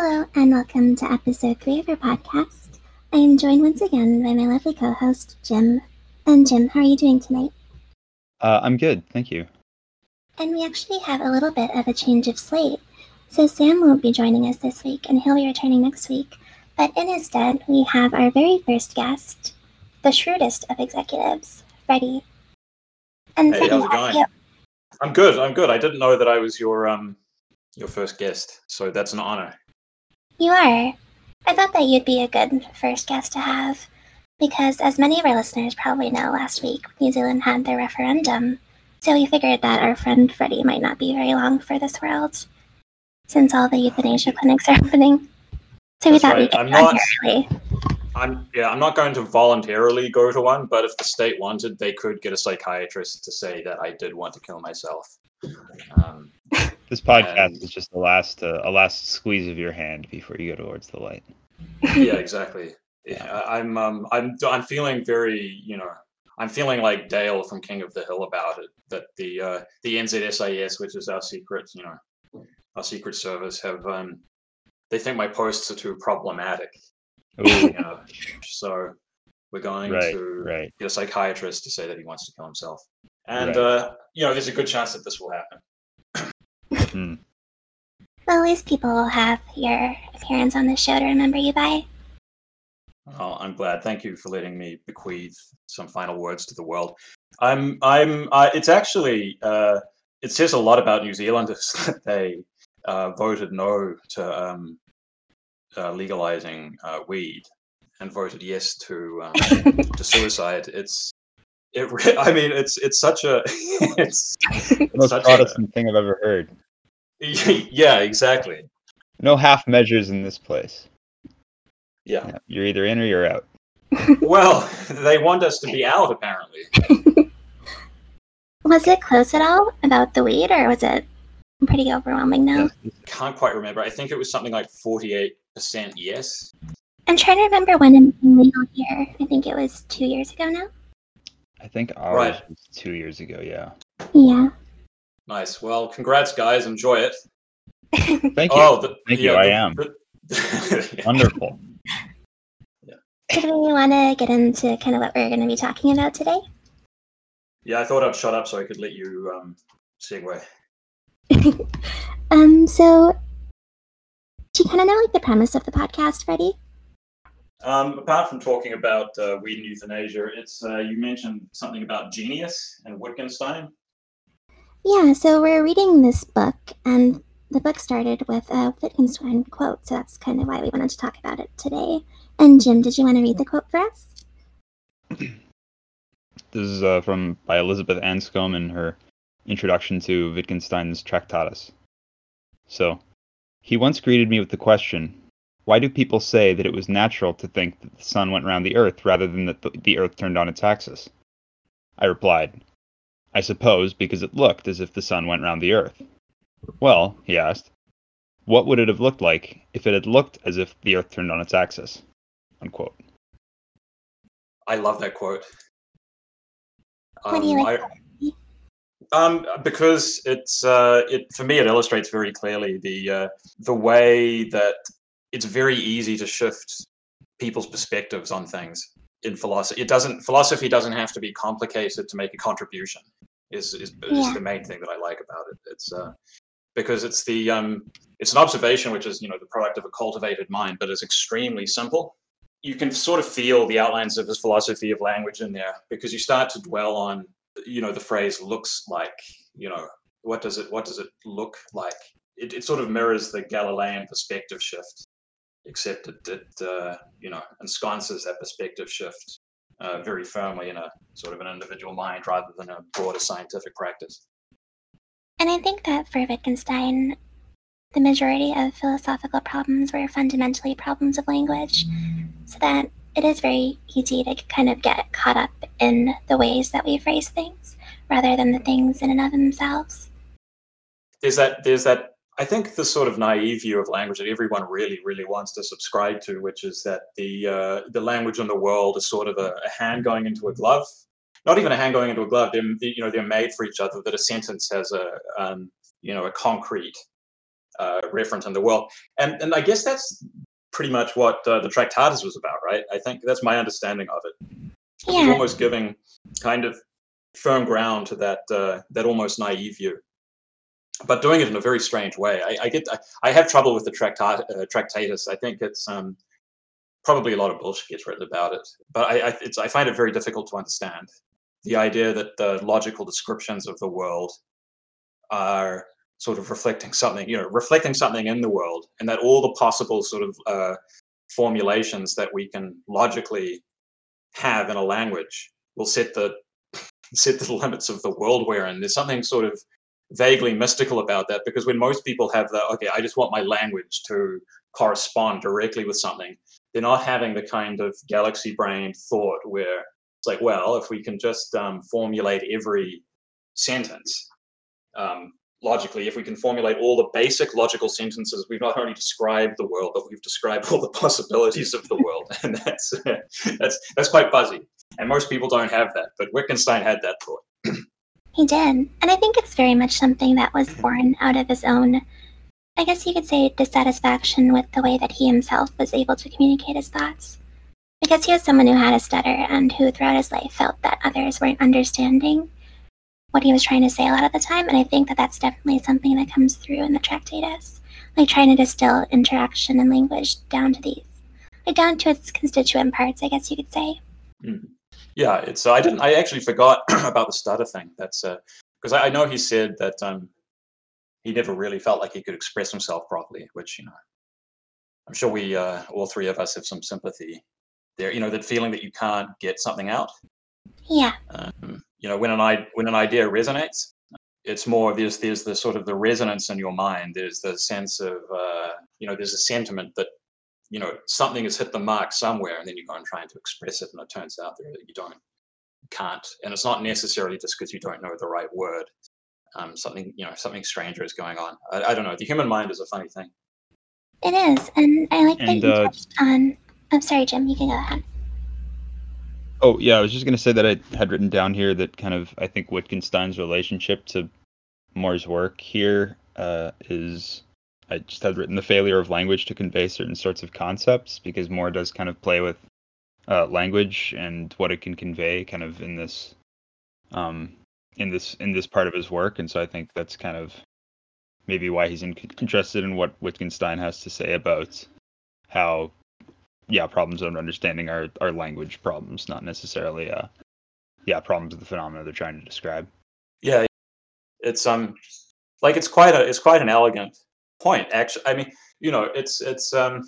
Hello, and welcome to episode three of our podcast. I am joined once again by my lovely co host, Jim. And Jim, how are you doing tonight? Uh, I'm good, thank you. And we actually have a little bit of a change of slate. So Sam won't be joining us this week, and he'll be returning next week. But in his stead, we have our very first guest, the shrewdest of executives, Freddy. And hey, Freddy, how's it going? I'm good. I'm good. I didn't know that I was your um your first guest, so that's an honor. You are. I thought that you'd be a good first guest to have, because as many of our listeners probably know, last week New Zealand had their referendum, so we figured that our friend Freddy might not be very long for this world, since all the euthanasia clinics are opening. So we That's thought right. we'd get I'm not, early. I'm yeah, I'm not going to voluntarily go to one, but if the state wanted, they could get a psychiatrist to say that I did want to kill myself. Um, this podcast and, is just the last uh, a last squeeze of your hand before you go towards the light. Yeah, exactly. Yeah, I'm um I'm I'm feeling very you know I'm feeling like Dale from King of the Hill about it that the uh, the NZSIS, which is our secret you know our secret service, have um they think my posts are too problematic. You know, so we're going right, to right. get a psychiatrist to say that he wants to kill himself, and right. uh, you know there's a good chance that this will happen. Hmm. Well, at least people will have your appearance on the show to remember you by. Oh, I'm glad. Thank you for letting me bequeath some final words to the world. I'm, I'm. Uh, it's actually, uh, it says a lot about New Zealanders that they uh, voted no to um, uh, legalizing uh, weed and voted yes to um, to suicide. It's it. I mean, it's it's such a it's, it's most Protestant a, thing I've ever heard. yeah, exactly. No half measures in this place. Yeah. yeah. You're either in or you're out. well, they want us to be out, apparently. was it close at all about the weed, or was it pretty overwhelming now? Can't quite remember. I think it was something like 48% yes. I'm trying to remember when it became legal here. I think it was two years ago now. I think ours right. was two years ago, yeah. Yeah. Nice. Well, congrats, guys. Enjoy it. Thank you. Oh, the, Thank yeah, you. The, I am. The, Wonderful. Yeah. Did we want to get into kind of what we're going to be talking about today? Yeah, I thought I'd shut up so I could let you um, segue. um, so, do you kind of know like the premise of the podcast, Freddy? Um, apart from talking about uh, weed and euthanasia, it's uh, you mentioned something about genius and Wittgenstein. Yeah, so we're reading this book, and the book started with a Wittgenstein quote, so that's kind of why we wanted to talk about it today. And Jim, did you want to read the quote for us? This is uh, from by Elizabeth Anscombe in her introduction to Wittgenstein's Tractatus. So, he once greeted me with the question, "Why do people say that it was natural to think that the sun went round the earth rather than that the earth turned on its axis?" I replied, I suppose because it looked as if the sun went round the earth. Well, he asked, what would it have looked like if it had looked as if the earth turned on its axis? Unquote. I love that quote. Why do you like um, I, um, because it's uh, it for me it illustrates very clearly the uh, the way that it's very easy to shift people's perspectives on things in philosophy. It doesn't philosophy doesn't have to be complicated to make a contribution. Is is, yeah. is the main thing that I like about it. It's uh, because it's the um, it's an observation which is you know the product of a cultivated mind, but it's extremely simple. You can sort of feel the outlines of his philosophy of language in there because you start to dwell on you know the phrase looks like you know what does it what does it look like it, it sort of mirrors the galilean perspective shift except it, it uh, you know ensconces that perspective shift uh, very firmly in a sort of an individual mind rather than a broader scientific practice. And I think that for Wittgenstein, the majority of philosophical problems were fundamentally problems of language, so that it is very easy to kind of get caught up in the ways that we phrase things rather than the things in and of themselves. There's that there's that I think the sort of naive view of language that everyone really, really wants to subscribe to, which is that the uh, the language in the world is sort of a, a, hand going into a glove. Not even a hand going into a glove. They're you know they're made for each other. That a sentence has a um, you know a concrete uh, referent in the world. And and I guess that's pretty much what uh, the Tractatus was about, right? I think that's my understanding of it. Yeah. It's almost giving kind of firm ground to that uh, that almost naive view, but doing it in a very strange way. I, I get I, I, have trouble with the Tractat, uh, Tractatus. I think it's um, probably a lot of bullshit gets written about it, but I I, I find it very difficult to understand the idea that the logical descriptions of the world are sort of reflecting something, you know, reflecting something in the world, and that all the possible sort of uh, formulations that we can logically have in a language will set the set the limits of the world we're in. There's something sort of vaguely mystical about that because when most people have the okay, I just want my language to correspond directly with something, they're not having the kind of galaxy brain thought where it's like, well, if we can just um, formulate every sentence um, logically, if we can formulate all the basic logical sentences, we've not only described the world, but we've described all the possibilities of the world, and that's that's that's quite fuzzy. And most people don't have that, but Wittgenstein had that thought. he did, and I think it's very much something that was born out of his own. I guess you could say dissatisfaction with the way that he himself was able to communicate his thoughts. Because he was someone who had a stutter and who throughout his life felt that others weren't understanding what he was trying to say a lot of the time. And I think that that's definitely something that comes through in the Tractatus, like trying to distill interaction and language down to these, like down to its constituent parts, I guess you could say. Yeah, it's. Uh, I didn't. I actually forgot about the stutter thing. That's because uh, I, I, know he said that um, he never really felt like he could express himself properly, which you know, I'm sure we uh, all three of us have some sympathy there. You know, that feeling that you can't get something out. Yeah. Um, you know when an I- when an idea resonates it's more there's there's the sort of the resonance in your mind there's the sense of uh, you know there's a sentiment that you know something has hit the mark somewhere and then you go and trying to express it and it turns out that you don't can't. And it's not necessarily just because you don't know the right word. Um, something you know something stranger is going on. I, I, don't know. The human mind is a funny thing. It is and i like and, that you uh, touched on i'm sorry jim you can go ahead. Oh yeah, I was just gonna say that I had written down here that kind of I think Wittgenstein's relationship to Moore's work here uh, is I just had written the failure of language to convey certain sorts of concepts because Moore does kind of play with uh, language and what it can convey kind of in this um, in this in this part of his work, and so I think that's kind of maybe why he's in- interested in what Wittgenstein has to say about how yeah, problems of understanding are are language problems, not necessarily uh yeah, problems of the phenomena they're trying to describe. Yeah. It's um like it's quite a it's quite an elegant point actually. I mean, you know, it's it's um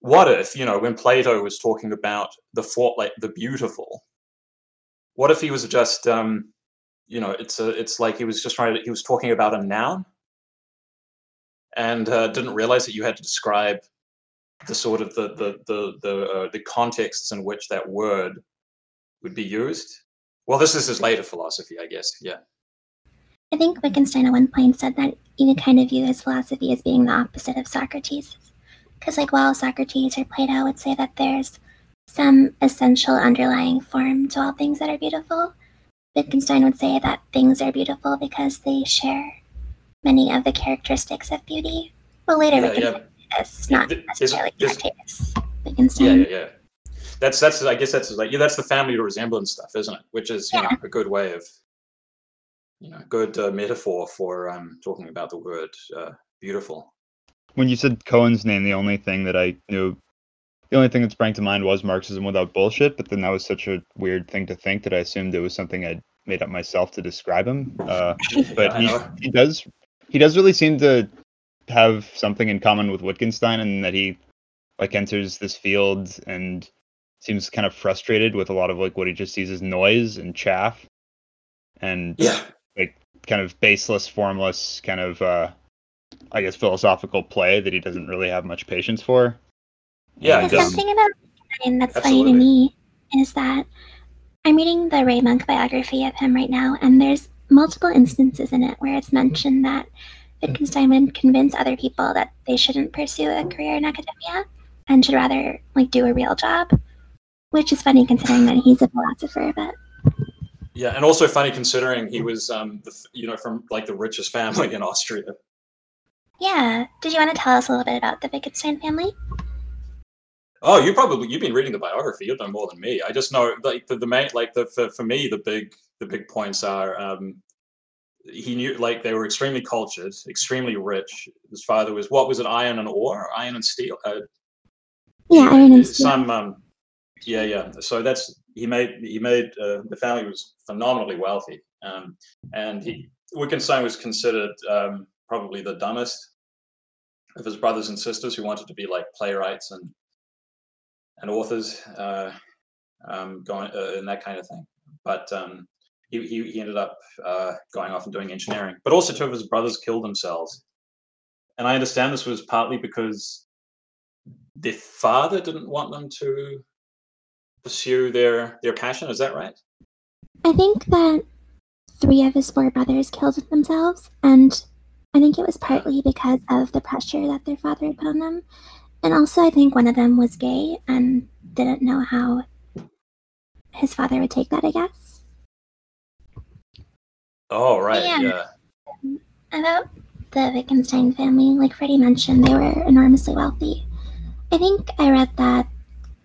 what if, you know, when Plato was talking about the fort like the beautiful, what if he was just um you know, it's a it's like he was just trying to he was talking about a noun and uh, didn't realize that you had to describe the sort of the the the the, uh, the contexts in which that word would be used. Well, this is his later philosophy, I guess. Yeah. I think Wittgenstein at one point said that you can kind of view his philosophy as being the opposite of Socrates. Because, like, while Socrates or Plato would say that there's some essential underlying form to all things that are beautiful, Wittgenstein would say that things are beautiful because they share many of the characteristics of beauty. Well, later yeah, Wittgenstein yeah not necessarily there's, yeah, yeah, yeah. That's that's I guess that's like yeah, that's the family resemblance stuff, isn't it? Which is yeah. you know a good way of you know good uh, metaphor for um, talking about the word uh, beautiful. When you said Cohen's name, the only thing that I knew, the only thing that sprang to mind was Marxism without bullshit. But then that was such a weird thing to think that I assumed it was something I'd made up myself to describe him. Uh, but he, he does he does really seem to have something in common with Wittgenstein and that he like enters this field and seems kind of frustrated with a lot of like what he just sees as noise and chaff and yeah kind of baseless formless kind of uh i guess philosophical play that he doesn't really have much patience for yeah the something about Wittgenstein that's Absolutely. funny to me is that i'm reading the ray monk biography of him right now and there's multiple instances in it where it's mentioned that Wittgenstein would convince other people that they shouldn't pursue a career in academia and should rather like do a real job, which is funny considering that he's a philosopher. But yeah, and also funny considering he was, um, the, you know, from like the richest family in Austria. Yeah. Did you want to tell us a little bit about the Wittgenstein family? Oh, you probably you've been reading the biography. You know more than me. I just know like the, the main like the for, for me the big the big points are um, he knew like they were extremely cultured, extremely rich. His father was what was it, iron and ore, iron and steel. Uh, Yeah, Iron and Steel. some um, yeah yeah. So that's he made he made uh, the family was phenomenally wealthy, um, and he Wittgenstein was considered um, probably the dumbest of his brothers and sisters who wanted to be like playwrights and and authors, uh, um, going uh, and that kind of thing. But um, he, he he ended up uh, going off and doing engineering. But also, two of his brothers killed themselves, and I understand this was partly because their father didn't want them to pursue their their passion. Is that right? I think that three of his four brothers killed themselves, and I think it was partly because of the pressure that their father had put on them. And also, I think one of them was gay and didn't know how his father would take that, I guess. Oh, right. Yeah. Yeah. About the Wittgenstein family, like Freddy mentioned, they were enormously wealthy. I think I read that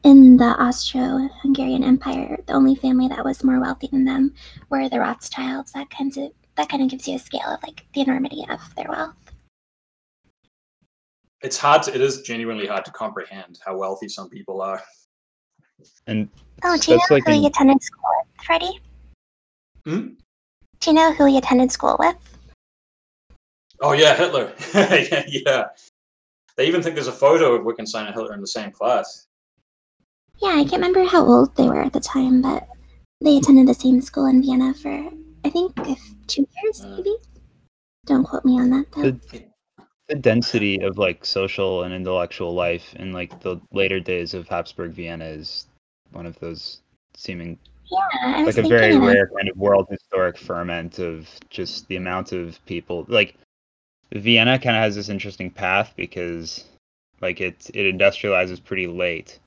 in the Austro Hungarian Empire, the only family that was more wealthy than them were the Rothschilds. That kinds of that kind of gives you a scale of like the enormity of their wealth. It's hard. To, it is genuinely hard to comprehend how wealthy some people are. And Oh, do you know like who in- he attended school with, Freddy? Hmm? Do you know who he attended school with? Oh yeah, Hitler. yeah, yeah. They even think there's a photo of Wittgenstein and Hitler in the same class. Yeah, I can't remember how old they were at the time, but they attended the same school in Vienna for I think if two years, Uh. maybe. Don't quote me on that though. the, the density of like social and intellectual life in like the later days of Habsburg Vienna is one of those seeming Yeah, like a very rare kind of world historic ferment of just the amount of people like Vienna kind of has this interesting path because like it it industrializes pretty late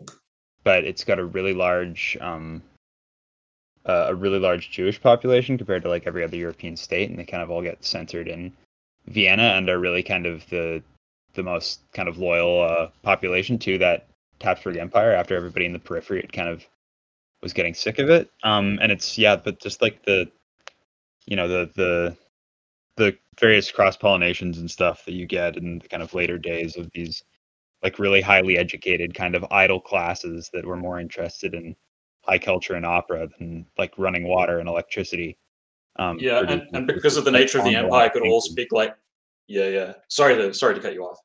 but it's got a really large um uh, a really large Jewish population compared to like every other European state and they kind of all get centered in Vienna and are really kind of the the most kind of loyal uh, population to that Habsburg Empire after everybody in the periphery kind of was getting sick of it. Um, and it's yeah, but just like the, you know, the the the various cross pollinations and stuff that you get in the kind of later days of these like really highly educated kind of idle classes that were more interested in high culture and opera than like running water and electricity. Um, Yeah, and, and because of the nature of the empire, could all speak like. Yeah, yeah. Sorry to sorry to cut you off.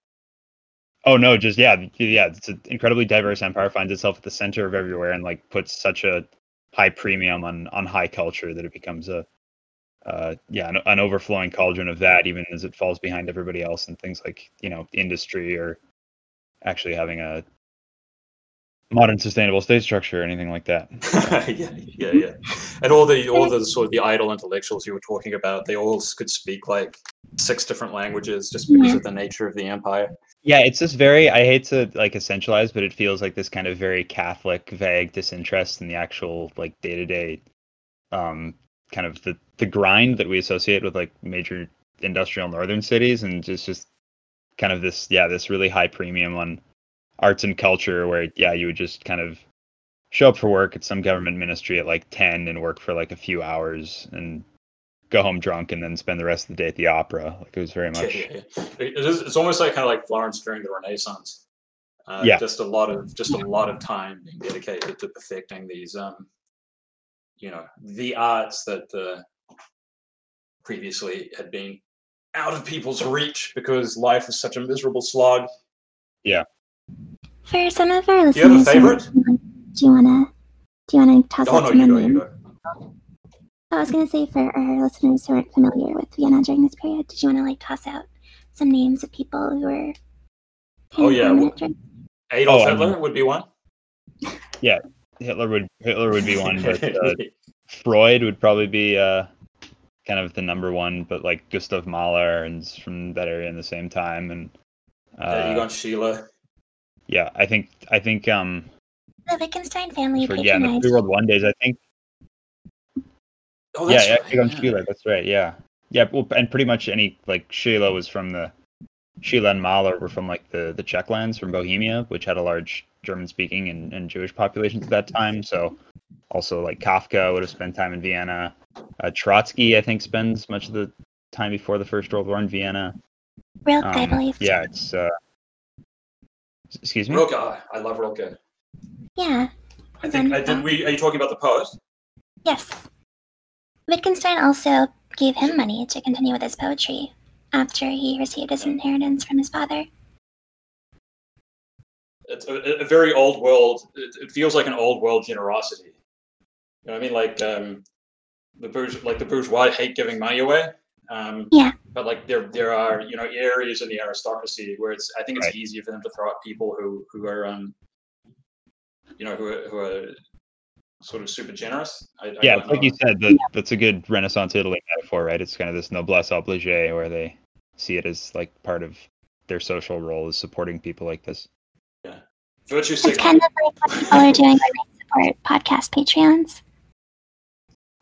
Oh no, just yeah, yeah. It's an incredibly diverse empire. Finds itself at the center of everywhere, and like puts such a high premium on on high culture that it becomes a uh, yeah an, an overflowing cauldron of that, even as it falls behind everybody else and things like you know industry or actually having a modern sustainable state structure or anything like that. yeah, yeah, yeah. And all the all the sort of the idle intellectuals you were talking about, they all could speak like six different languages just because Yeah. of the nature of the empire. Yeah, it's this very I hate to like essentialize, but it feels like this kind of very Catholic, vague disinterest in the actual like day to day um kind of the the grind that we associate with like major industrial northern cities and just just kind of this yeah, this really high premium on arts and culture where yeah, you would just kind of show up for work at some government ministry at like 10 and work for like a few hours and go home drunk and then spend the rest of the day at the opera. Like it was very Yeah, much yeah, yeah. It is. It's almost like kind of like Florence during the Renaissance. Uh, Yeah. Just a lot of just a lot of time being dedicated to perfecting these, um, you know, the arts that uh, previously had been out of people's reach because life is such a miserable slog. Yeah. For some of our listeners, Do you have a listeners, who favorite? aren't- do you wanna do you wanna toss Oh out no, some you go, names? you go. I was gonna say for our listeners who aren't familiar with Vienna during this period, did you wanna like toss out some names of people who were Oh, yeah, prominent during Adolf Oh, Hitler mean- would be one. Yeah, Hitler would Hitler would be one, but uh, Freud would probably be uh, kind of the number one, but like Gustav Mahler and from that area in the same time, and uh, uh, Egon Schiele. yeah, I think I think um the Wittgenstein family for, yeah, in the patronized Free World One days, I think Oh, yeah, that's yeah, right, Egon yeah. Schiele, that's right, yeah, yeah, well, and pretty much any like Schiele was from the Schiele and Mahler were from like the the Czech lands from Bohemia, which had a large German speaking and, and Jewish populations at that time. So also like Kafka would have spent time in Vienna. Uh, Trotsky, I think, spends much of the time before the First World War in Vienna. Rilke, I Um, believe. Yeah, it's. Uh, excuse me. Rilke, I I love Rilke. Yeah. I think I did. We are you talking about the poet? Yes. Wittgenstein also gave him money to continue with his poetry after he received his inheritance from his father. It's a, a very old world. It, it feels like an old world generosity. You know what I mean? Like um, the bourge, like the bourgeois hate giving money away. Um, Yeah. But like there, there are you know areas in the aristocracy where it's. I think it's Right. easier for them to throw out people who who are um, you know, who are, who are sort of super generous. I, I Yeah, don't like know. you said, that that's a good Renaissance Italy metaphor, right? It's kind of this noblesse oblige where they see it as like part of their social role is supporting people like this. virtue It's kind of like what people are doing when they support podcast Patreons.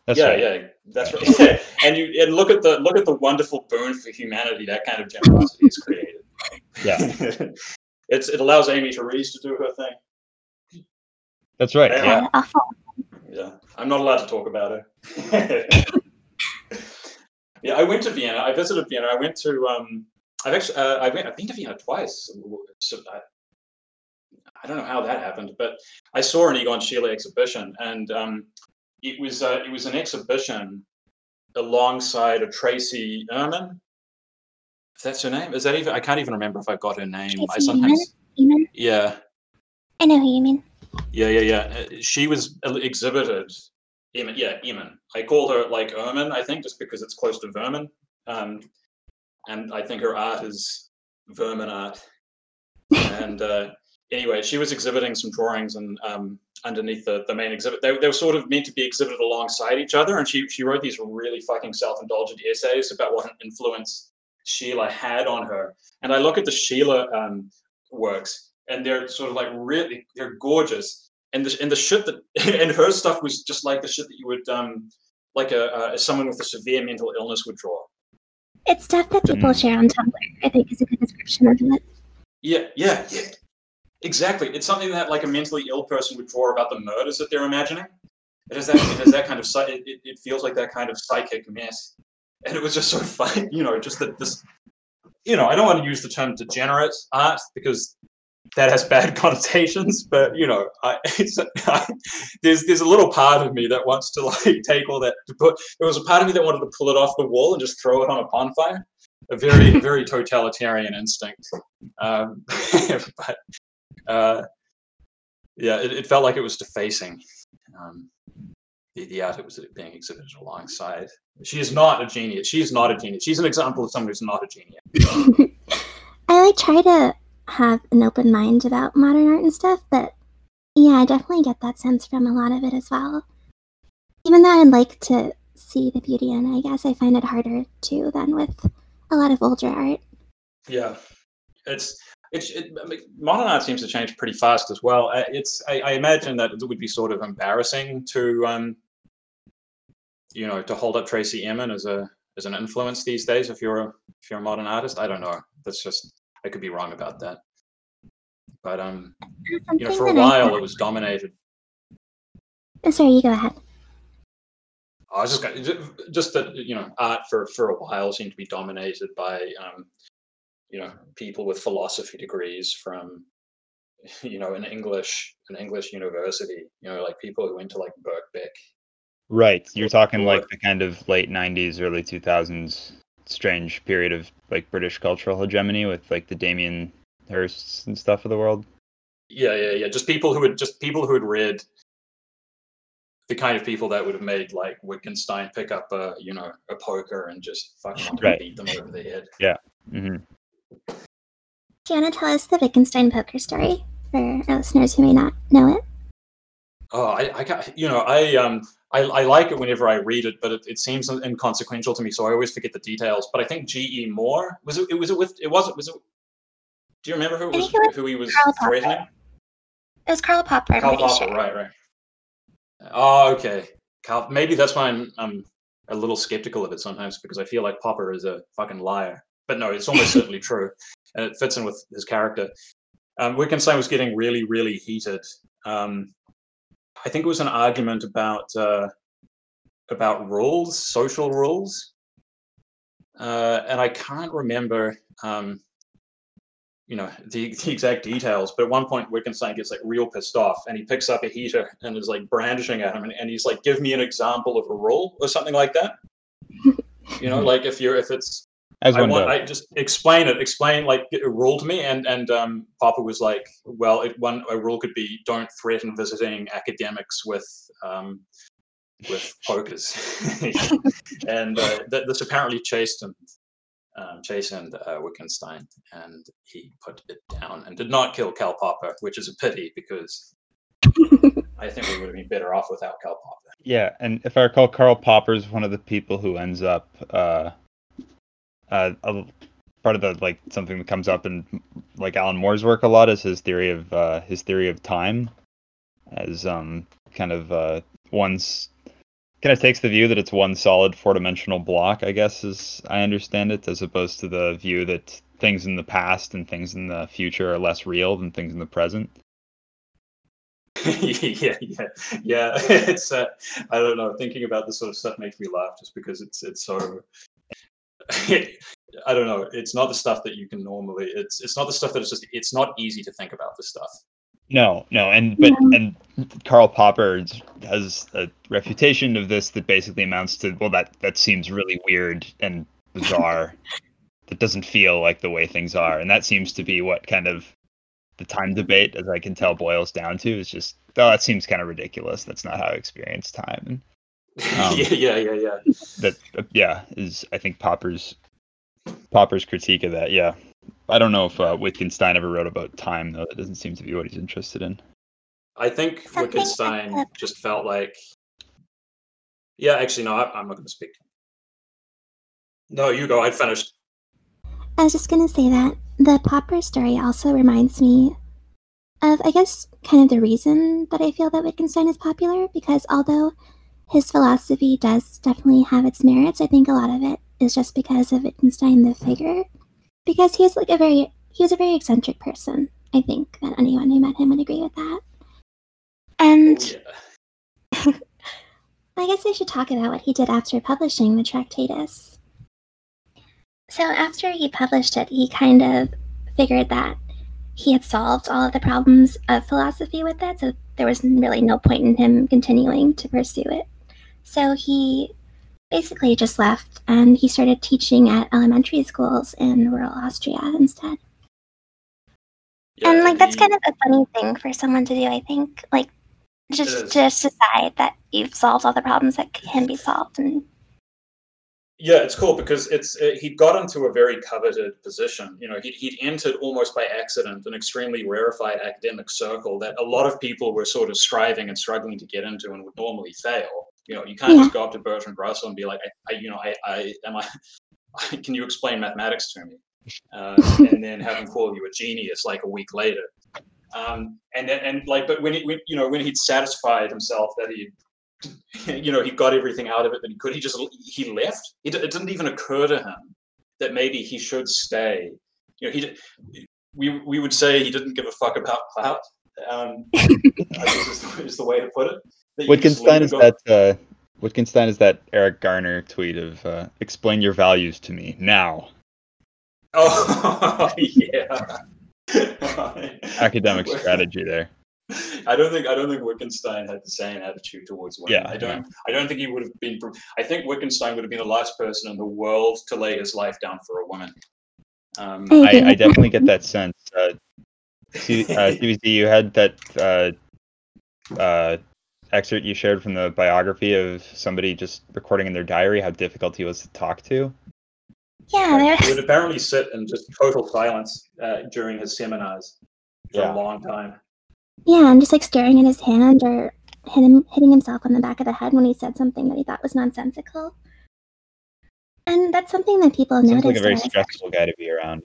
That's yeah, right. yeah, that's right. and you and look at the look at the wonderful boon for humanity that kind of generosity has created. Yeah. it's it allows Amy Therese to do her thing. That's right. Yeah. Yeah. Yeah, I'm not allowed to talk about her. yeah, I went to Vienna. I visited Vienna. I went to. Um, I've actually. Uh, I went. I've been to Vienna twice. So I, I don't know how that happened, but I saw an Egon Schiele exhibition, and um, it was uh, it was an exhibition alongside a Tracy Ehrman. If that's her name, is that even? I can't even remember if I got her name. I Tracy sometimes. Eamon? Yeah, I know who you mean. yeah, yeah, yeah. Uh, She was exhibited. Eamon, yeah, Eamon. I call her like Ermin, I think, just because it's close to vermin. Um, and I think her art is vermin art. and uh, anyway, she was exhibiting some drawings and um, underneath the, the main exhibit. They, they were sort of meant to be exhibited alongside each other. And she, she wrote these really fucking self indulgent essays about what influence Schiele had on her. And I look at the Schiele um, works and they're sort of like really, they're gorgeous and the and the shit that and her stuff was just like the shit that you would um like a, a someone with a severe mental illness would draw. It's stuff that people Mm. share on Tumblr, I think is a good description of it. Yeah, yeah, yeah. Exactly. It's something that like a mentally ill person would draw about the murders that they're imagining. It has that it has that kind of it, it, feels like that kind of psychic mess. And it was just so fun, you know, just that this you know, I don't want to use the term degenerate art because that has bad connotations, but you know, I, I, there's there's a little part of me that wants to like take all that to put. There was a part of me that wanted to pull it off the wall and just throw it on a bonfire. A very very totalitarian instinct, um, but uh, yeah, it, it felt like it was defacing um, the the art it was being exhibited alongside. She is not a genius. She is not a genius. She's an example of someone who's not a genius. I like try to have an open mind about modern art and stuff, but yeah, I definitely get that sense from a lot of it as well. Even though I'd like to see the beauty in it, I guess I find it harder too than with a lot of older art. Yeah, it's it's it, I mean, modern art seems to change pretty fast as well. Uh, It's I, I imagine that it would be sort of embarrassing to um you know to hold up Tracy Emin as a as an influence these days if you're a if you're a modern artist. I don't know. That's just I could be wrong about that. But um you know for a while it was dominated. Oh, sorry, you go ahead. I was just gonna- just that you know art for for a while seemed to be dominated by um, you know people with philosophy degrees from you know an English an English university. You know, like people who went to like Birkbeck. Right. You're talking or- like the kind of late 90s, early 2000s strange period of like British cultural hegemony with like the Damien Hirsts and stuff of the world. Yeah, yeah, yeah. Just people who had just people who had read the kind of people that would have made like Wittgenstein pick up a you know a poker and just fucking Right. beat them over the head. hmm Do you want to tell us the Wittgenstein poker story for our listeners who may not know it? Oh, I, I got, you know, I, um, I, I like it whenever I read it, but it, it seems inconsequential to me, so I always forget the details. But I think G.E. Moore was it, was it with it wasn't was it? Do you remember who it was was who he was Karl Popper. It was Karl Popper, Karl Popper, sure. right, right. Oh, okay. Karl, maybe that's why I'm I'm a little skeptical of it sometimes because I feel like Popper is a fucking liar. But no, it's almost certainly true, and it fits in with his character. Um, Wittgenstein was getting really, really heated. Um, I think it was an argument about uh, about rules, social rules, uh, and I can't remember, um, you know, the, the exact details. But at one point, Wittgenstein gets like real pissed off, and he picks up a heater and is like brandishing at him, and, and he's like, "Give me an example of a rule or something like that." you know, like if you're if it's As I one want, does. I just explain it, explain like a rule to me, and and um, Popper was like, well, it, one a rule could be don't threaten visiting academics with um, with pokers, and uh, th- this apparently chastened um, chastened uh, Wittgenstein, and he put it down and did not kill Karl Popper, which is a pity because I think we would have been better off without Karl Popper. Yeah, and if I recall, Karl is one of the people who ends up uh, uh, a, part of the like something that comes up in like Alan Moore's work a lot is his theory of uh, his theory of time, as um kind of uh, one's kind of takes the view that it's one solid four dimensional block, I guess, as I understand it, as opposed to the view that things in the past and things in the future are less real than things in the present. yeah, yeah, yeah. It's uh, I don't know. Thinking about this sort of stuff makes me laugh just because it's it's so. I don't know. It's not the stuff that you can normally. It's it's not the stuff that it's just. It's not easy to think about this stuff. No, no, and but and Karl Popper has a reputation of this that basically amounts to well that that seems really weird and bizarre. that doesn't feel like the way things are, and that seems to be what kind of the time debate, as I can tell, boils down to is just oh that seems kind of ridiculous. That's not how I experience time, and Um, yeah, yeah, yeah, yeah. that uh, yeah is I think Popper's Popper's critique of that. Yeah, I don't know if uh, Wittgenstein ever wrote about time though. That doesn't seem to be what he's interested in. I think Something Wittgenstein that. just felt like. Yeah, actually, no. I, I'm not going to speak. No, you go. I finished. I was just gonna say that the Popper story also reminds me of, I guess, kind of the reason that I feel that Wittgenstein is popular, because although his philosophy does definitely have its merits, I think a lot of it is just because of Wittgenstein the figure. Because he's like a very he was a very eccentric person. I think that anyone who met him would agree with that. And oh, Yeah. I guess I should talk about what he did after publishing the Tractatus. So, after he published it, he kind of figured that he had solved all of the problems of philosophy with it, so there was really no point in him continuing to pursue it. So, he basically just left and he started teaching at elementary schools in rural Austria instead. Yeah, and, like, that's he- kind of a funny thing for someone to do, I think. Like, just just decide that you've solved all the problems that can be solved and Yeah, it's cool because it's uh, he'd got into a very coveted position. You know, he'd, he'd entered almost by accident an extremely rarefied academic circle that a lot of people were sort of striving and struggling to get into and would normally fail. You know, you can't Yeah. just go up to Bertrand Russell and be like, I, I you know, I, I am I, can you explain mathematics to me? Uh, and then have him call you a genius like a week later. Um, and then, and like, but when, he, when you know when he'd satisfied himself that he you know, he got everything out of it that he could. He just he left. It, it didn't even occur to him that maybe he should stay. You know, he we we would say he didn't give a fuck about clout. Um, I guess is the, is the way to put it. That you just let Wittgenstein is that uh, Wittgenstein is that Eric Garner tweet of uh, "Explain your values to me now." Oh yeah. Academic strategy there. I don't think I don't think Wittgenstein had the same attitude towards women. Yeah, I don't. I don't think he would have been. I think Wittgenstein would have been the last person in the world to lay his life down for a woman. Um, I I. I definitely get that sense. Uh, C- uh, CBC, you had that uh, uh, excerpt you shared from the biography of somebody just recording in their diary how difficult he was to talk to. yeah, Like, he would apparently sit in just total silence uh, during his seminars for Yeah. a long time. yeah, and just like staring at his hand or hitting hitting himself on the back of the head when he said something that he thought was nonsensical. And that's something that people Seems noticed. like a very when stressful guy to be around.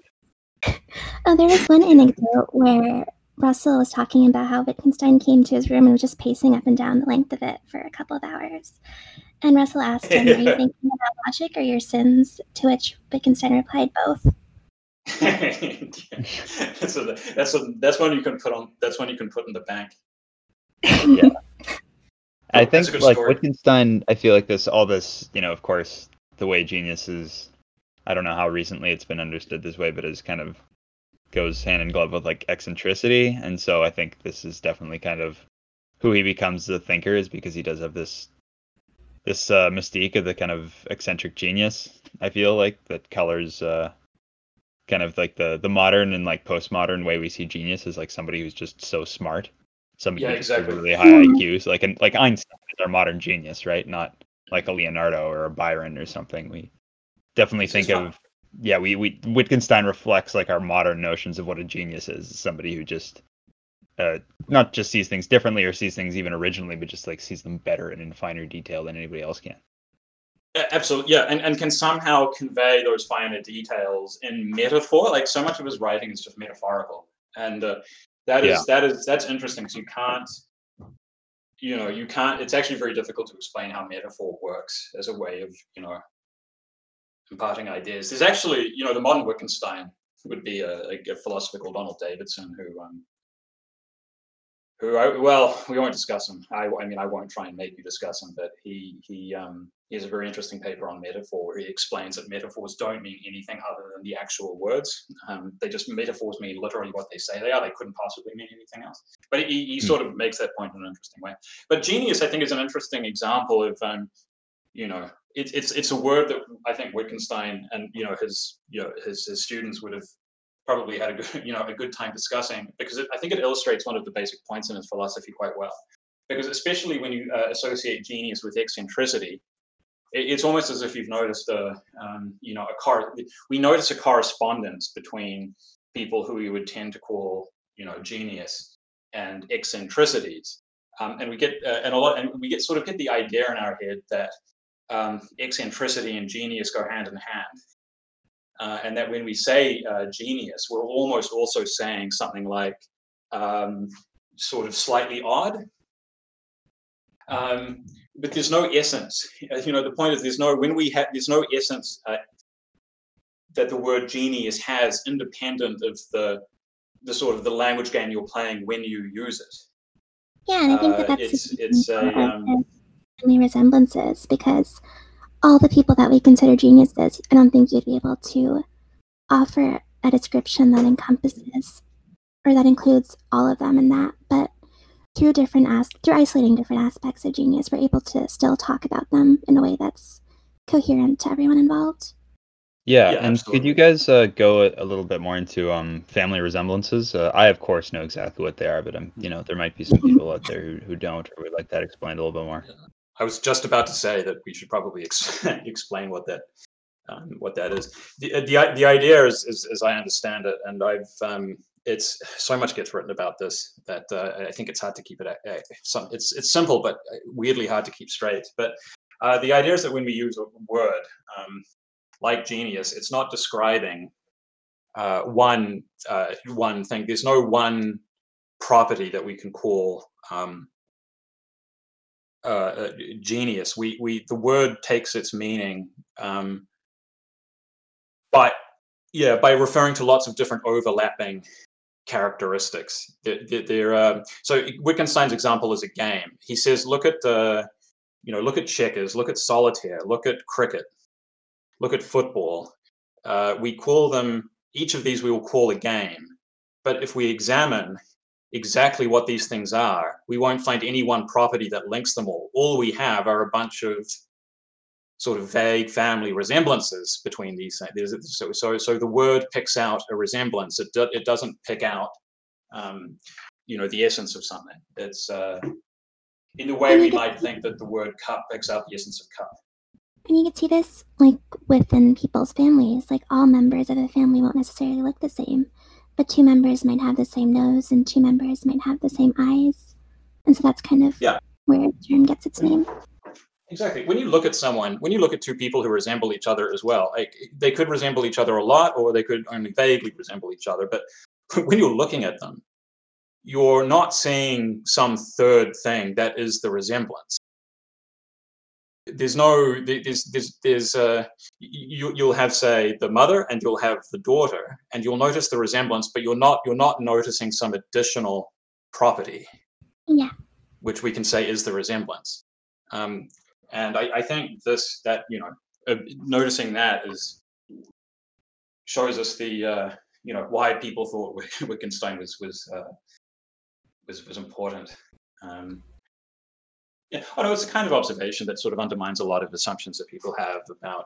Oh, there was one anecdote where Russell was talking about how Wittgenstein came to his room and was just pacing up and down the length of it for a couple of hours. And Russell asked him, Are you thinking about logic or your sins? To which Wittgenstein replied, Both. so that's a, that's one you can put on. That's one you can put in the bank. yeah. Oh, I Oh, that's a think good like story. Wittgenstein, I feel like this, all this, you know, of course, the way genius is, I don't know how recently it's been understood this way, but is kind of goes hand in glove with like eccentricity, and so I think this is definitely kind of who he becomes the thinker is because he does have this this uh, mystique of the kind of eccentric genius. I feel like that colors uh, kind of like the the modern and like postmodern way we see genius is like somebody who's just so smart, somebody Yeah, who exactly. a really high IQ. So like and like Einstein is our modern genius, right? Not like a Leonardo or a Byron or something. We definitely It's think of yeah, we, we Wittgenstein reflects like our modern notions of what a genius is. Somebody who just uh, not just sees things differently or sees things even originally, but just like sees them better and in finer detail than anybody else can. Absolutely, yeah, and, and can somehow convey those finer details in metaphor. Like so much of his writing is just metaphorical, and uh, that is that is that's interesting. because you can't, you know, you can't. It's actually very difficult to explain how metaphor works as a way of you know imparting ideas. There's actually, you know, the modern Wittgenstein would be a, a, a philosopher called Donald Davidson who um, who I, well, we won't discuss him. I, I mean, I won't try and make you discuss him, but he he um, he has a very interesting paper on metaphor where he explains that metaphors don't mean anything other than the actual words. Um, they just metaphors mean literally what they say they are. They couldn't possibly mean anything else. But he, he Hmm. sort of makes that point in an interesting way. But genius, I think, is an interesting example of um, you know, it, it's it's a word that I think Wittgenstein and you know his you know his, his students would have probably had a good you know a good time discussing because it, I think it illustrates one of the basic points in his philosophy quite well. Because especially when you uh, associate genius with eccentricity, it, it's almost as if you've noticed a um, you know a car. We notice a correspondence between people who we would tend to call you know genius and eccentricities, um, and we get uh, and a lot and we get sort of get the idea in our head that um, eccentricity and genius go hand in hand. Uh, and that when we say uh, genius, we're almost also saying something like um, sort of slightly odd. Um, but there's no essence. Uh, You know, the point is there's no when we have there's no essence uh, that the word genius has independent of the the sort of the language game you're playing when you use it. Yeah, and I think Uh, that that's it's- it's a, um, family resemblances because all the people that we consider geniuses, I don't think you'd be able to offer a description that encompasses or that includes all of them in that. But through different as through isolating different aspects of genius, we're able to still talk about them in a way that's coherent to everyone involved. Yeah, Yeah, and could you guys uh, go a, a little bit more into um, family resemblances? Uh, I, of course, know exactly what they are, but um, you know, there might be some people out there who, who don't, or would like that explained a little bit more. I was just about to say that we should probably ex- explain what that um, what that is. The uh, the, the idea is, is, as I understand it, and I've um, it's so much gets written about this that uh, I think it's hard to keep it. Uh, uh, some, it's it's simple, but uh, weirdly hard to keep straight. But uh, the idea is that when we use a word um, like genius, it's not describing one one thing. There's no one property that we can call um, uh, uh, genius. We we the word takes its meaning um, by yeah by referring to lots of different overlapping characteristics. They're, they're, um, so Wittgenstein's example is a game. He says, look at the, you know look at checkers, look at solitaire, look at cricket, look at football. Uh, we call them each of these we will call a game. But if we examine exactly what these things are, we won't find any one property that links them all. All we have are a bunch of sort of vague family resemblances between these things. There's- So, so, so the word picks out a resemblance. It, do, it doesn't pick out, um, you know, the essence of something. It's uh, in the way And we might think that the word cup picks out the essence of cup. And you can see this like within people's families. Like all members of a family won't necessarily look the same, but two members might have the same nose and two members might have the same eyes. And so that's kind of Yeah. where the term gets its name. Exactly. When you look at someone, when you look at two people who resemble each other as well, like they could resemble each other a lot, or they could only vaguely resemble each other. But when you're looking at them, you're not seeing some third thing that is the resemblance. There's no there's there's there's uh you you'll have say the mother and you'll have the daughter and you'll notice the resemblance but you're not you're not noticing some additional property. Yeah. which we can say is the resemblance. Um and i i think this that you know uh, noticing that is shows us the uh you know why people thought wittgenstein was was uh was was important. Um yeah, no, it's a kind of observation that sort of undermines a lot of assumptions that people have about.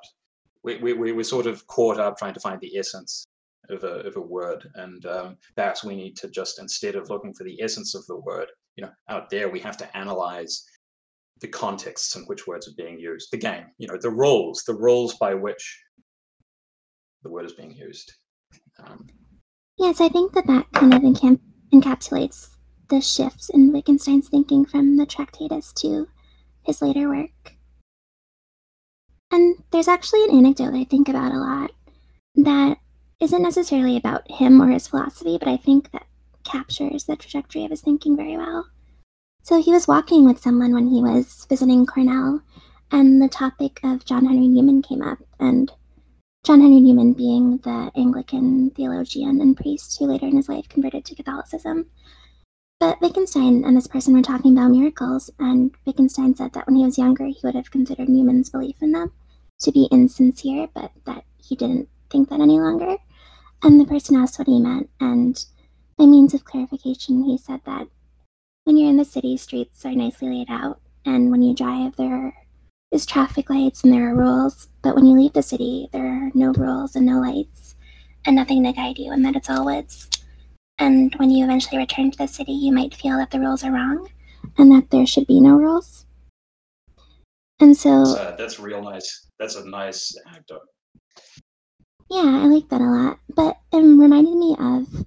We we we we're sort of caught up trying to find the essence of a of a word, and um, perhaps we need to just instead of looking for the essence of the word, you know, out there, we have to analyze the contexts in which words are being used, the game, you know, the rules, the rules by which the word is being used. Um, Yes, I think that that kind of encap- encapsulates the shifts in Wittgenstein's thinking from the Tractatus to his later work. And there's actually an anecdote I think about a lot that isn't necessarily about him or his philosophy, but I think that captures the trajectory of his thinking very well. So he was walking with someone when he was visiting Cornell, and the topic of John Henry Newman came up, and John Henry Newman being the Anglican theologian and priest who later in his life converted to Catholicism. But Wittgenstein and this person were talking about miracles, and Wittgenstein said that when he was younger, he would have considered Newman's belief in them to be insincere, but that he didn't think that any longer. And the person asked what he meant, and by means of clarification, he said that when you're in the city, streets are nicely laid out, and when you drive, there is traffic lights and there are rules, but when you leave the city, there are no rules and no lights, and nothing to guide you, and that it's all woods. And when you eventually return to the city, you might feel that the rules are wrong and that there should be no rules. And so, that's, uh, that's real nice. That's a nice anecdote. yeah, I like that a lot. But it reminded me of,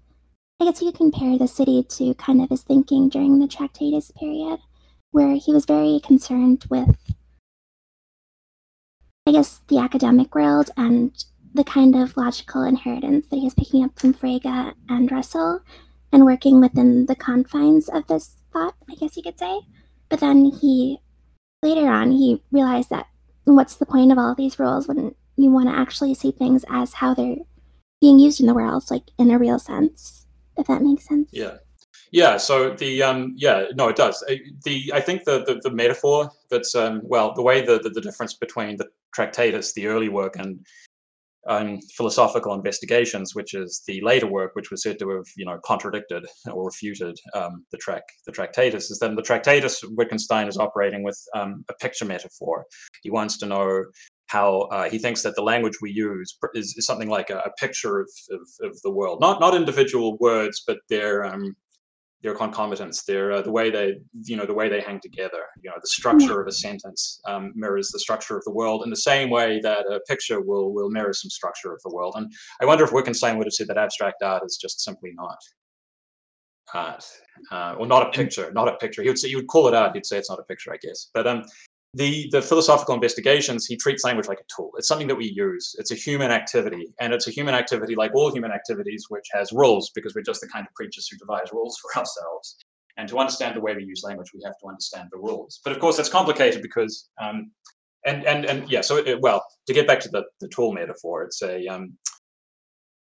I guess you could compare the city to kind of his thinking during the Tractatus period, where he was very concerned with, I guess, the academic world and the kind of logical inheritance that he was picking up from Frege and Russell and working within the confines of this thought, I guess you could say. But then he, later on, he realized that what's the point of all these rules when you want to actually see things as how they're being used in the world, like in a real sense, if that makes sense. Yeah. Yeah, so the um yeah, no it does. Uh, The I think the the, the metaphor that's um well, the way the, the the difference between the Tractatus, the early work and um, philosophical investigations, which is the later work, which was said to have, you know, contradicted or refuted um, the track, the Tractatus, is then the Tractatus Wittgenstein is operating with um, a picture metaphor. He wants to know how uh, he thinks that the language we use is, is something like a, a picture of, of, of the world, not not individual words, but their um, their concomitants, their uh, the way they you know the way they hang together. You know, the structure of a sentence um, mirrors the structure of the world in the same way that a picture will will mirror some structure of the world. And I wonder if Wittgenstein would have said that abstract art is just simply not art, uh, or not a picture, not a picture. He would say he would call it art. He'd say it's not a picture, I guess. But um, the the philosophical investigations, he treats language like a tool. It's something that we use. It's a human activity, and it's a human activity like all human activities, which has rules because we're just the kind of creatures who devise rules for ourselves. And to understand the way we use language, we have to understand the rules. But of course, that's complicated because, um, and and and yeah. So it, well, to get back to the the tool metaphor, it's a um,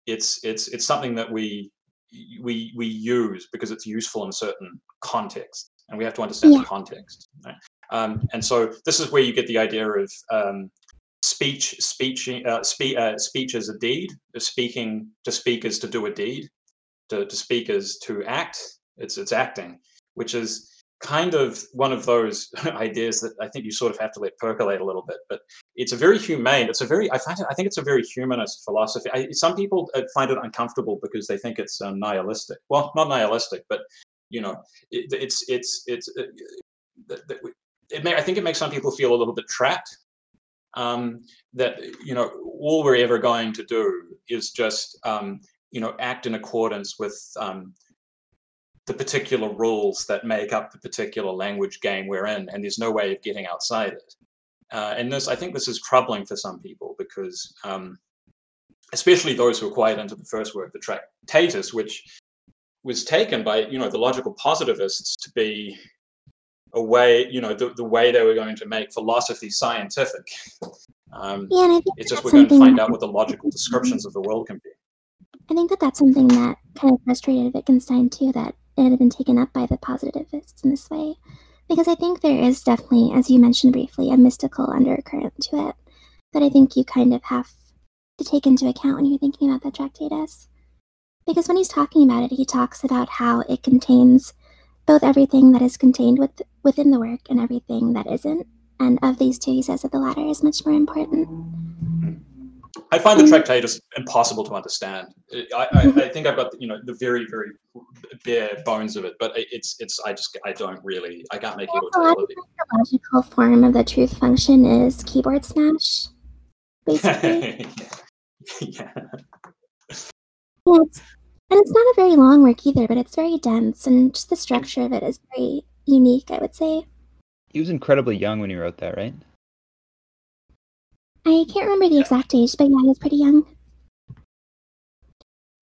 it's it's it's something that we we we use because it's useful in certain contexts, and we have to understand Yeah. the context. right? Um, and so this is where you get the idea of um, speech. Speech. Uh, spe- uh, speech is a deed. Speaking to speak is to do a deed. To, to speak is to act. It's it's acting, which is kind of one of those ideas that I think you sort of have to let percolate a little bit. But it's a very humane. It's a very. I find. It, I think it's a very humanist philosophy. I, some people uh, find it uncomfortable because they think it's um, nihilistic. Well, not nihilistic, but you know, it, it's it's it's. Uh, that we, it may, I think it makes some people feel a little bit trapped. Um, that you know, all we're ever going to do is just um, you know act in accordance with um, the particular rules that make up the particular language game we're in, and there's no way of getting outside it. Uh, and this, I think, this is troubling for some people because, um, especially those who are quite into the first work, the Tractatus, which was taken by you know the logical positivists to be a way, you know, the, the way they were going to make philosophy scientific. Um, Yeah, and I think it's just we're going to find out what the logical descriptions of the world can be. I think that that's something that kind of frustrated Wittgenstein too, that it had been taken up by the positivists in this way. Because I think there is definitely, as you mentioned briefly, a mystical undercurrent to it that I think you kind of have to take into account when you're thinking about the Tractatus. Because when he's talking about it, he talks about how it contains both everything that is contained with, within the work and everything that isn't. And of these two, he says that the latter is much more important. I find the Mm. Tractatus impossible to understand. I, I, I think I've got you know the very very bare bones of it, but it's it's I just I don't really I can't make it all the logical form of the truth function is keyboard smash, basically. yeah. Yeah, it's, and it's not a very long work either, but it's very dense, and just the structure of it is very unique, I would say. He was incredibly young when he wrote that, right? I can't remember the exact age, but yeah, he was pretty young.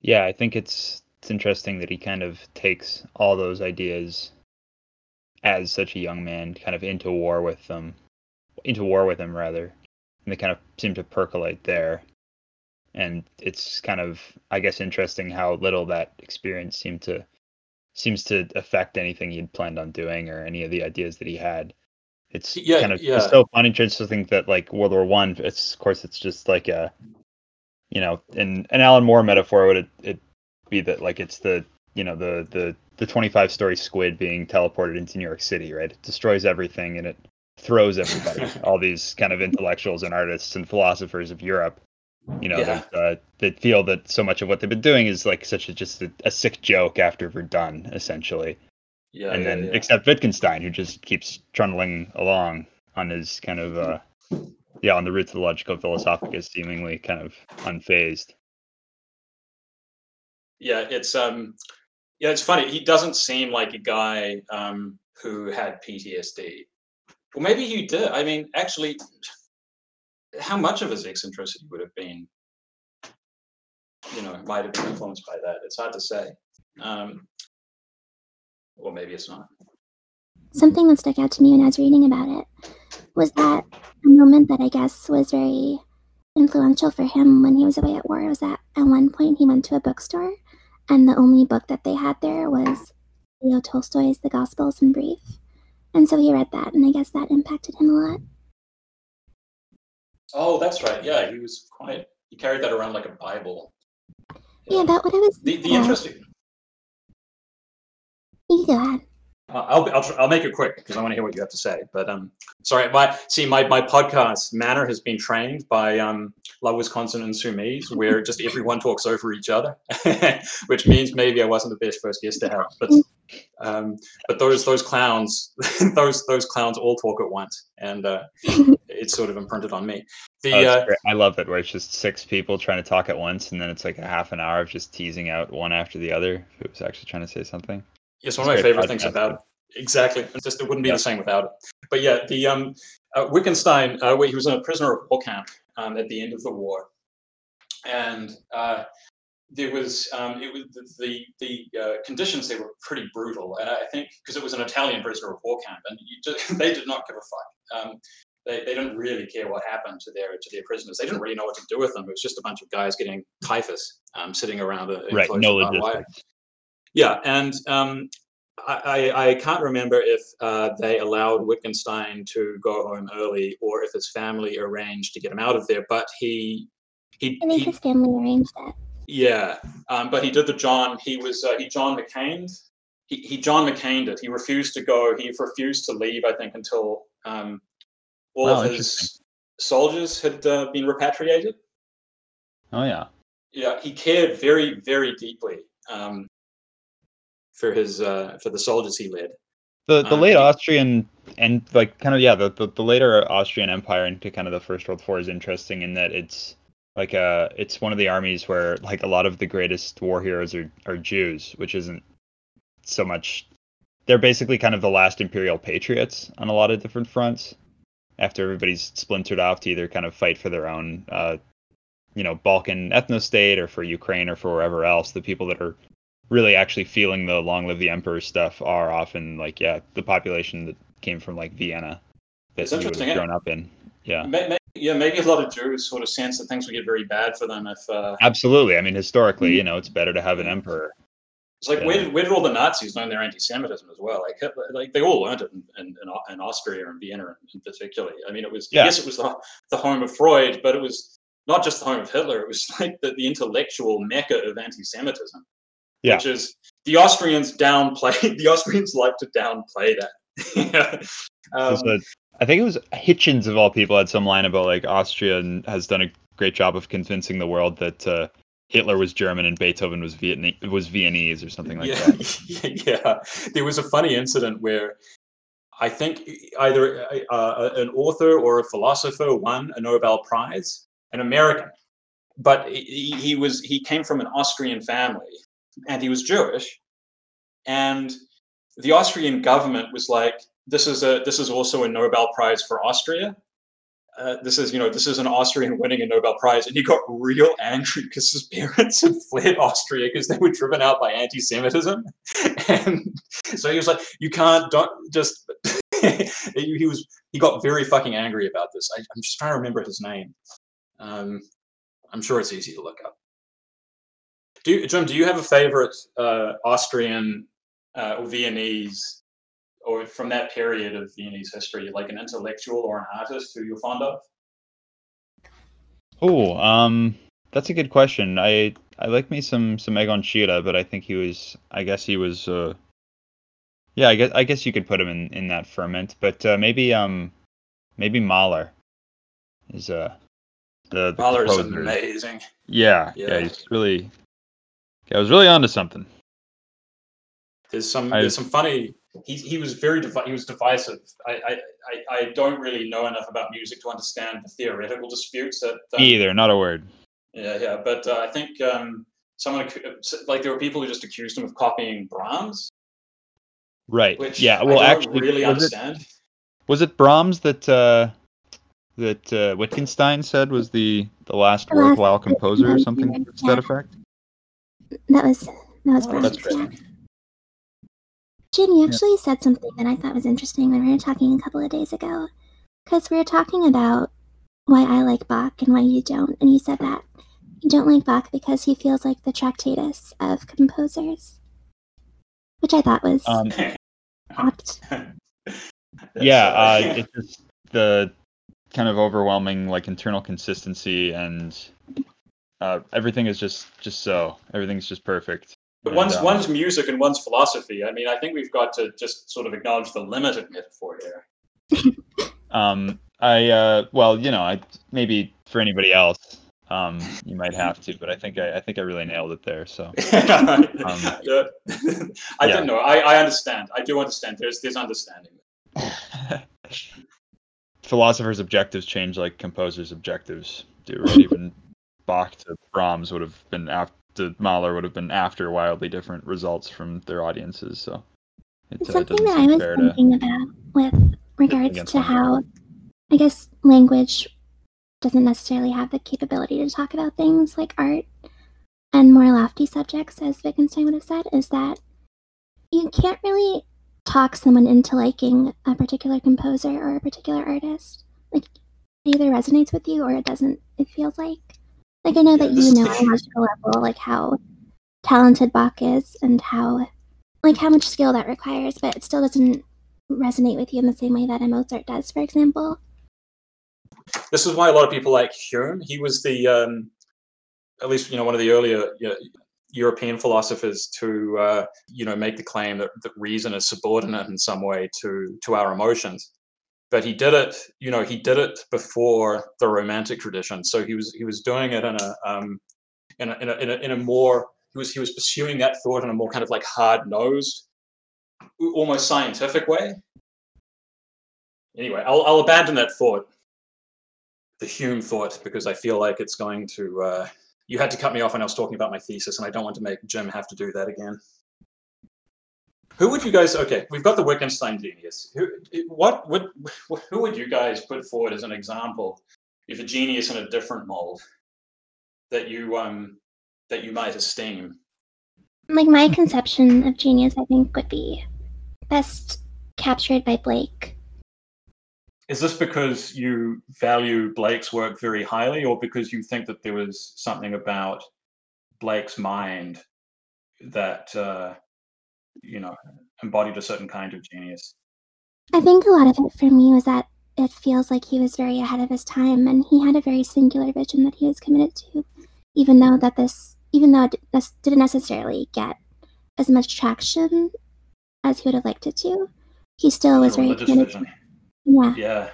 Yeah, I think it's it's interesting that he kind of takes all those ideas as such a young man kind of into war with them into war with him rather. And they kind of seem to percolate there. And it's kind of I guess interesting how little that experience seemed to seems to affect anything he'd planned on doing or any of the ideas that he had. It's Yeah, kind of yeah. it's so funny just to think that like World War One, it's of course it's just like a you know, in an Alan Moore metaphor would it, it be that like it's the you know the the the 25 story squid being teleported into New York City, right? It destroys everything and it throws everybody, all these kind of intellectuals and artists and philosophers of Europe, you know, Yeah. that, uh, that feel that so much of what they've been doing is like such a just a, a sick joke after we're done, essentially. Yeah, and yeah, then yeah. except Wittgenstein, who just keeps trundling along on his kind of uh, yeah, on the roots of the Logico-Philosophicus, seemingly kind of unfazed. yeah, it's um, yeah, it's funny. He doesn't seem like a guy um who had PTSD. Well, maybe he did. I mean, actually, how much of his eccentricity would have been, you know, might have been influenced by that? It's hard to say. Um, or maybe it's not. Something that stuck out to me when I was reading about it was that a moment that I guess was very influential for him when he was away at war was that at one point he went to a bookstore and the only book that they had there was Leo Tolstoy's The Gospels in Brief. And so he read that, and I guess that impacted him a lot. Oh, that's right. Yeah, he was quite. He carried that around like a Bible. Yeah, that what I was. The the yeah. interesting. You go ahead. Uh, I'll, I'll, tr- I'll make it quick because I want to hear what you have to say. But um, sorry, my see my, my podcast manner has been trained by um, La Wisconsin and Sumise, where just everyone talks over each other, which means maybe I wasn't the best first guest to have. But um, but those those clowns, those those clowns all talk at once, and uh, it's sort of imprinted on me. The Oh, uh. I love it where it's just six people trying to talk at once, and then it's like a half an hour of just teasing out one after the other who's actually trying to say something. Yes, one of my favorite things about it. Exactly. It's just it wouldn't be Yeah. the same without it. But yeah, the um, uh, Wittgenstein, uh, where he was in a prisoner of war camp um, at the end of the war, and uh, there was um, it was the the, the uh, conditions there were pretty brutal, and I think because it was an Italian prisoner of war camp, and you just, they did not give a fuck. Um, they, they didn't really care what happened to their to their prisoners. They didn't really know what to do with them. It was just a bunch of guys getting typhus, um, sitting around a Right, no logistics. Yeah, and um, I, I I can't remember if uh, they allowed Wittgenstein to go home early or if his family arranged to get him out of there. But he he, I think he his family arranged it. yeah, um, but he did the John. He was uh, he John McCain. He, he John McCained it. He refused to go. He refused to leave. I think until um, all Wow, of his soldiers had uh, been repatriated. Oh yeah. yeah, he cared very, very deeply um, for his uh, for the soldiers he led. The the Um, late Austrian and like kind of yeah the, the the later Austrian Empire into kind of the First World War is interesting in that it's like uh it's one of the armies where like a lot of the greatest war heroes are are Jews, which isn't so much. They're basically kind of the last imperial patriots on a lot of different fronts. After everybody's splintered off to either kind of fight for their own, uh, you know, Balkan ethno state or for Ukraine or for wherever else, the people that are really actually feeling the long live the emperor stuff are often like yeah the population that came from like Vienna that It's you would interesting, have grown up in. Yeah. May- may- yeah, maybe a lot of Jews sort of sense that things would get very bad for them if. Uh, Absolutely. I mean, historically, you know, it's better to have an emperor. It's like Yeah. where did where did all the Nazis learn their anti-Semitism as well? Like like they all learned it in, in, in Austria and Vienna in, particular. I mean, it was Yeah. yes, it was the, the home of Freud, but it was not just the home of Hitler. It was like the, the intellectual mecca of anti-Semitism. Yeah. which is the Austrians downplay. The Austrians like to downplay that. um, I think it was Hitchens of all people had some line about like Austria has done a great job of convincing the world that uh, Hitler was German and Beethoven was Vietnamese, was Viennese or something like yeah, that. yeah. There was a funny incident where I think either uh, an author or a philosopher won a Nobel Prize, an American, but he, he was he came from an Austrian family and he was Jewish, and the Austrian government was like, "This is a this is also a Nobel Prize for Austria." Uh, this is, you know, this is an Austrian winning a Nobel Prize, and he got real angry because his parents had fled Austria because they were driven out by anti-Semitism, and so he was like, "You can't, don't just." he was, he got very fucking angry about this. I, I'm just trying to remember his name. Um, I'm sure it's easy to look up. Do you, Jim? Do you have a favorite uh, Austrian uh, or Viennese, or from that period of Viennese history, like an intellectual or an artist who you're fond of? Oh, um, that's a good question. I I like me some some Egon Schiele, but I think he was. I guess he was. Uh, yeah, I guess I guess you could put him in in that ferment, but uh, maybe um maybe Mahler is uh the, the Mahler's composer. amazing. Yeah, yeah, Yeah. he's really. I was really onto something. There's some I- there's some funny. He he was very divi- he was divisive. I, I I I don't really know enough about music to understand the theoretical disputes that. um, Me either, not a word. Yeah, yeah, but uh, I think um, someone like there were people who just accused him of copying Brahms, Right. which yeah. Well, I don't actually, really was it, understand. was it Brahms that uh, that uh, Wittgenstein said was the the last worthwhile composer or something composer, to that yeah. effect? That was that was Oh, Brahms. that's great. Yeah. Jim, you Yeah. actually said something that I thought was interesting when we were talking a couple of days ago. Because we were talking about why I like Bach and why you don't. And you said that you don't like Bach because he feels like the Tractatus of composers. Which I thought was Um, apt. yeah, uh, it's just the kind of overwhelming like internal consistency and uh, everything is just just so everything's just perfect. But And, one's um, one's music and one's philosophy. I mean, I think we've got to just sort of acknowledge the limited metaphor here. Um, I uh, well, you know, I maybe for anybody else, um, you might have to, but I think I, I think I really nailed it there. So Um, I yeah. don't know. I, I understand. I do understand. There's there's understanding. philosophers' objectives change like composers' objectives do. Right? Even Bach to Brahms would have been after Mahler would have been after wildly different results from their audiences. So it, It's uh, something that I was thinking about with regards to how, I guess, language doesn't necessarily have the capability to talk about things like art and more lofty subjects, as Wittgenstein would have said, is that you can't really talk someone into liking a particular composer or a particular artist. Like, it either resonates with you or it doesn't, it feels like. Like, I know that you know on a logical level, like, how talented Bach is and how like how much skill that requires, but it still doesn't resonate with you in the same way that a Mozart does, for example. This is why a lot of people like Hume. He was the, um, at least you know, one of the earlier you know, European philosophers to uh, you know make the claim that, that reason is subordinate in some way to to our emotions. But he did it, you know, he did it before the Romantic tradition. So he was he was doing it in a um, in a, in a, in a, in a more he was he was pursuing that thought in a more kind of like hard nosed, almost scientific way. Anyway, I'll I'll abandon that thought the Hume thought because I feel like it's going to. Uh, you had to cut me off when I was talking about my thesis, and I don't want to make Jim have to do that again. Who would you guys? Okay, we've got the Wittgenstein genius. Who, what would, who would you guys put forward as an example if a genius in a different mold that you um that you might esteem? Like my conception of genius, I think would be best captured by Blake. Is this because you value Blake's work very highly, or because you think that there was something about Blake's mind that uh, you know embodied a certain kind of genius? I think a lot of it for me was that it feels like he was very ahead of his time, and he had a very singular vision that he was committed to, even though that this, even though it this didn't necessarily get as much traction as he would have liked it to, he still was very committed. vision. Yeah. Yeah.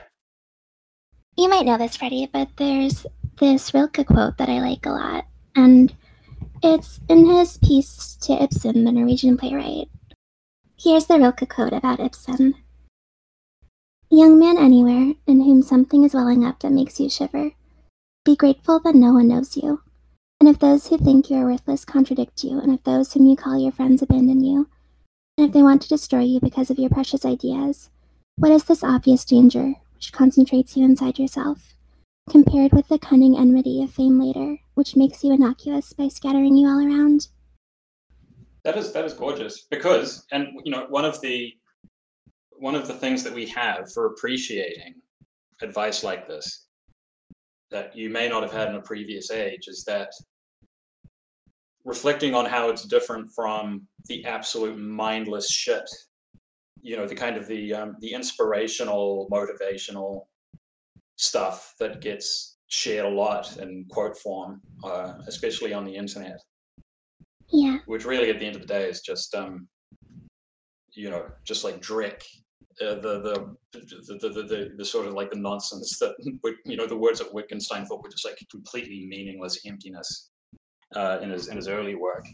You might know this, Freddy, but there's this Rilke quote that I like a lot, and it's in his piece to Ibsen, the Norwegian playwright. Here's the Rilke quote about Ibsen Young man anywhere in whom something is welling up that makes you shiver, be grateful that no one knows you. And if those who think you are worthless contradict you, and if those whom you call your friends abandon you, and if they want to destroy you because of your precious ideas, what is this obvious danger which concentrates you inside yourself, compared with the cunning enmity of fame later, which makes you innocuous by scattering you all around? That is that is gorgeous because, and you know, one of the one of the things that we have for appreciating advice like this that you may not have had in a previous age is that reflecting on how it's different from the absolute mindless shit you know the kind of the um, the inspirational motivational stuff that gets shared a lot in quote form uh, especially on the internet. Yeah, which really at the end of the day is just um you know just like Drake uh, the, the, the, the, the the the sort of like the nonsense that you know the words that Wittgenstein thought were just like completely meaningless emptiness uh, in his in his early work.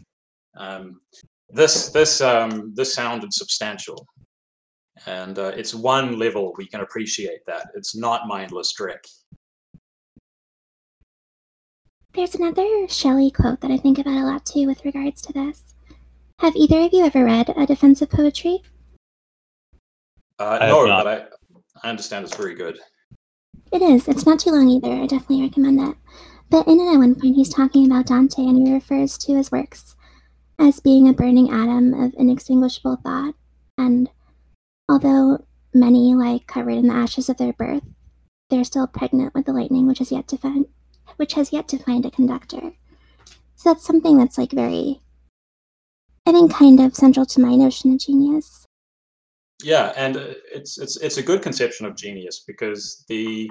Um, this this um, this sounded substantial, and uh, it's one level we can appreciate that. It's not mindless Drake. There's another Shelley quote that I think about a lot too with regards to this. Have either of you ever read A Defense of Poetry? Uh, I have no, not. but I I understand it's very good. It is. It's not too long either. I definitely recommend it. But in it, at one point, he's talking about Dante and he refers to his works as being a burning atom of inextinguishable thought. And although many lie covered in the ashes of their birth, they're still pregnant with the lightning which has yet to find, which has yet to find a conductor. So that's something that's like very, I think, kind of central to my notion of genius. Yeah, and uh, it's it's it's a good conception of genius because the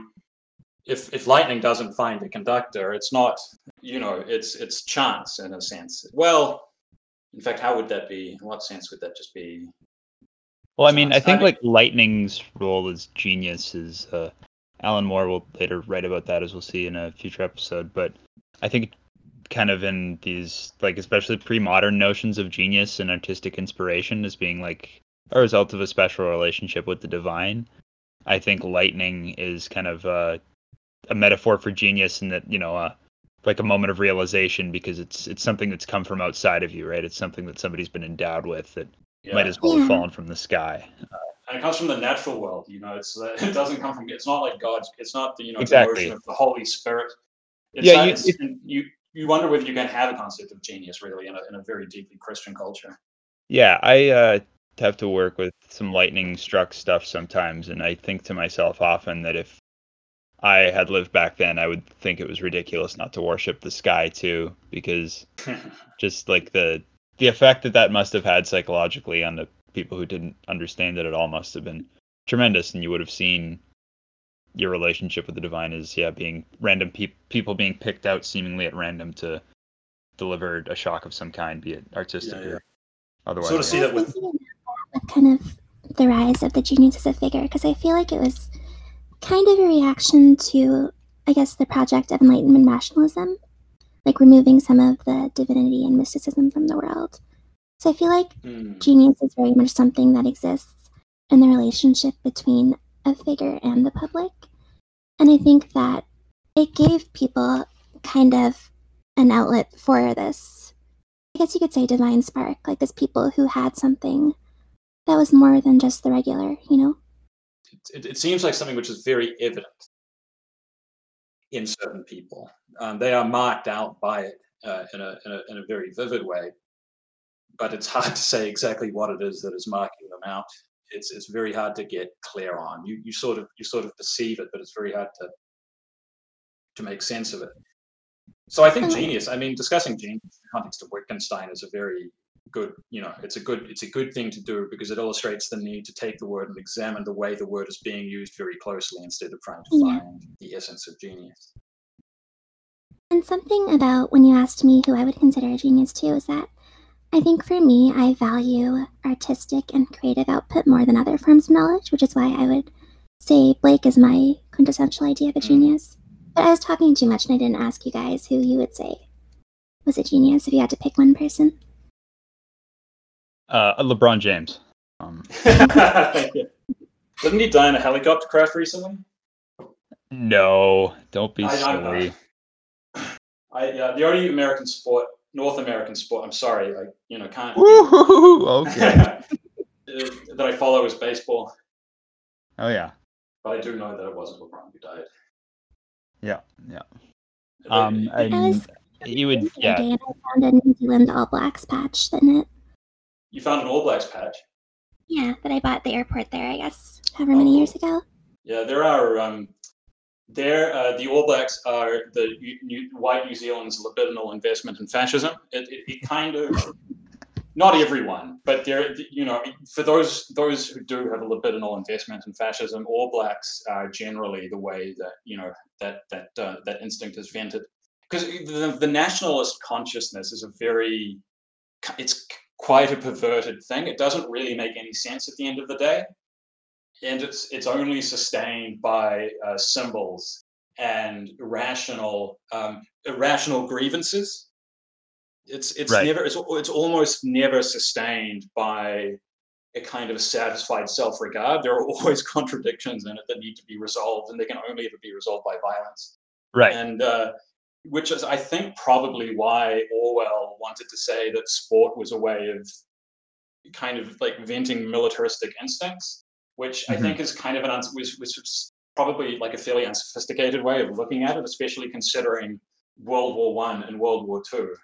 if if lightning doesn't find a conductor, it's not you know it's it's chance in a sense. Well, in fact, how would that be? In what sense would that just be? Well, I mean, I think I- like Lightning's role as genius is uh, Alan Moore will later write about that, as we'll see in a future episode. But I think kind of in these like especially pre-modern notions of genius and artistic inspiration as being like a result of a special relationship with the divine. I think lightning is kind of uh, a metaphor for genius, and that you know, uh, like a moment of realization because it's it's something that's come from outside of you, right? It's something that somebody's been endowed with that Yeah. might as well have fallen from the sky. And it comes from the natural world. You know, it's it doesn't come from. It's not like God's. It's not the you know Exactly. of the Holy Spirit. It's Yeah, not- you- it's- and you you wonder whether you can have a concept of genius really in a in a very deeply Christian culture. Yeah, I uh, have to work with some lightning struck stuff sometimes, and I think to myself often that if I had lived back then, I would think it was ridiculous not to worship the sky too, because just like the the effect that that must have had psychologically on the people who didn't understand it at all must have been tremendous, and you would have seen your relationship with the divine as yeah being random peop people being picked out seemingly at random to deliver a shock of some kind, be it artistic Yeah, yeah. or otherwise. Sort of see that with- thinking with kind of the rise of the genius as a figure because I feel like it was kind of a reaction to, I guess, the project of Enlightenment nationalism, like removing some of the divinity and mysticism from the world. So I feel like Hmm. genius is very much something that exists in the relationship between a figure and the public. And I think that it gave people kind of an outlet for this, I guess you could say, divine spark, like this people who had something that was more than just the regular, you know? it, it seems like something which is very evident in certain people. Um, they are marked out by it uh, in, a, in, a, in a very vivid way, but it's hard to say exactly what it is that is marking them out it's it's very hard to get clear on. You you sort of you sort of perceive it, but it's very hard to to make sense of it. So I think genius. I mean, discussing genius in the context of Wittgenstein is a very good, you know, it's a good it's a good thing to do because it illustrates the need to take the word and examine the way the word is being used very closely instead of trying to Yeah. find the essence of genius. And something about when you asked me who I would consider a genius too is that I think for me, I value artistic and creative output more than other forms of knowledge, which is why I would say Blake is my quintessential idea of a Mm. genius. But I was talking too much and I didn't ask you guys who you would say was a genius if you had to pick one person. Uh, LeBron James. Um, Didn't he die in a helicopter crash recently? no, don't be I- I- silly. I yeah, the only American sport, North American sport. I'm sorry, I you know can't Woo-hoo-hoo, okay. uh, that I follow is baseball, Oh yeah, but I do know that it wasn't LeBron who died. yeah, yeah. But Um, it- I was and you would, yeah. day and I found a New Zealand All Blacks patch in it. you found an All Blacks patch. Yeah, that I bought at the airport there, I guess, however many Oh, years ago. Yeah, there are. Um, there, uh, the All Blacks are the New, New, white New Zealand's libidinal investment in fascism. It, it, it kind of, not everyone, but there, you know, for those those who do have a libidinal investment in fascism, All Blacks are generally the way that you know that that uh, that instinct is vented. Because the, the nationalist consciousness is a very, it's quite a perverted thing. It doesn't really make any sense at the end of the day and it's it's only sustained by uh, symbols and irrational um, irrational grievances. It's it's Right. never it's it's almost never sustained by a kind of satisfied self-regard. There are always contradictions in it that need to be resolved, and they can only ever be resolved by violence. Right. And uh, which is, I think, probably why Orwell wanted to say that sport was a way of kind of like venting militaristic instincts, which I Mhm. think is kind of an was which probably like a fairly unsophisticated way of looking at it, especially considering World War One and World War Two.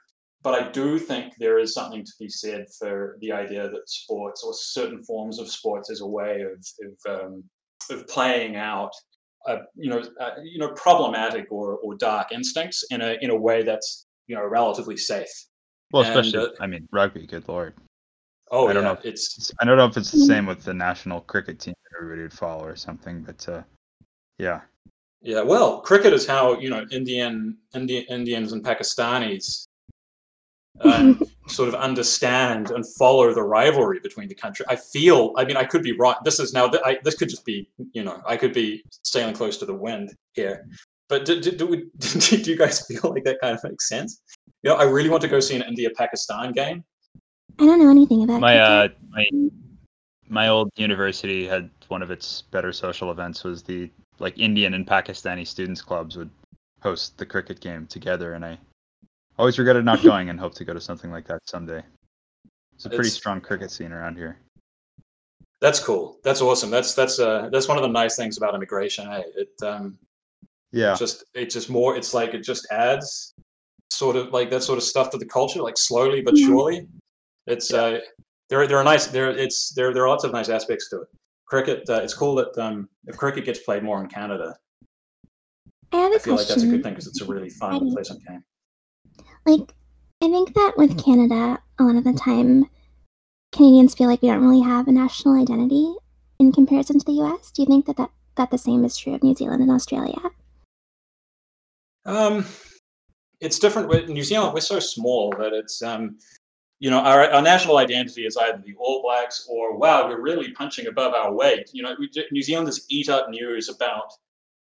But I do think there is something to be said for the idea that sports or certain forms of sports is a way of of, um, of playing out uh, you know, uh, you know, problematic or, or dark instincts in a in a way that's you know relatively safe. Well, and, especially, uh, I mean, rugby. Good lord. Oh, I don't yeah, know. it's It's- I don't know if it's the same with the national cricket team that everybody would follow or something, but uh, yeah. yeah. Well, cricket is how you know Indian Indian Indians and Pakistanis um, sort of understand and follow the rivalry between the country. I feel. I mean, I could be wrong. This is now. th- I, this could just be. You know, I could be sailing close to the wind here. But do, do, do, we, do you guys feel like that kind of makes sense? You know, I really want to go see an India-Pakistan game. I don't know anything about My uh, cricket. my my old university had one of its better social events was the like Indian and Pakistani students clubs would host the cricket game together, and I always regretted not going and hope to go to something like that someday. It's a pretty It's- strong cricket scene around here. That's cool. That's awesome. That's that's uh that's one of the nice things about immigration. Hey, it um Yeah. just it just more. It's like it just adds sort of like that sort of stuff to the culture, like slowly but surely. It's uh there there are nice there it's there there are lots of nice aspects to it. Cricket. Uh, it's cool that um if cricket gets played more in Canada, I have a I feel like that's a good thing because it's a really fun and pleasant game. Like, I think that with Canada, a lot of the time, Canadians feel like we don't really have a national identity in comparison to the US. Do you think that that, that the same is true of New Zealand and Australia? Um, it's different with New Zealand. We're so small that it's um, you know, our, our national identity is either the All Blacks or wow, we're really punching above our weight. You know, we, New Zealanders eat up news about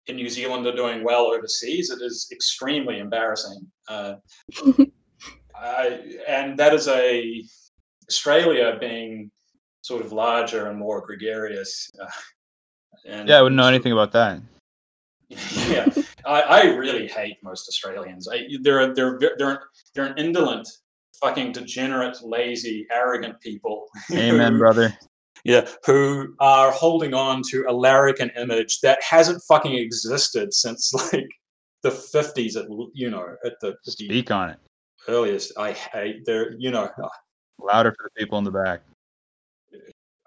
in New Zealand are doing well overseas. It is extremely embarrassing. Uh, I, and that is a Australia being sort of larger and more gregarious. Uh, and Yeah, I wouldn't know anything about that. yeah, I, I really hate most Australians. I, they're they're they're they're an indolent, fucking degenerate, lazy, arrogant people. Amen, who- brother. Yeah, who are holding on to a larrikin image that hasn't fucking existed since like the fifties. At you know, at the, at the Speak on it. earliest. I hate. They're you know. Louder for the people in the back.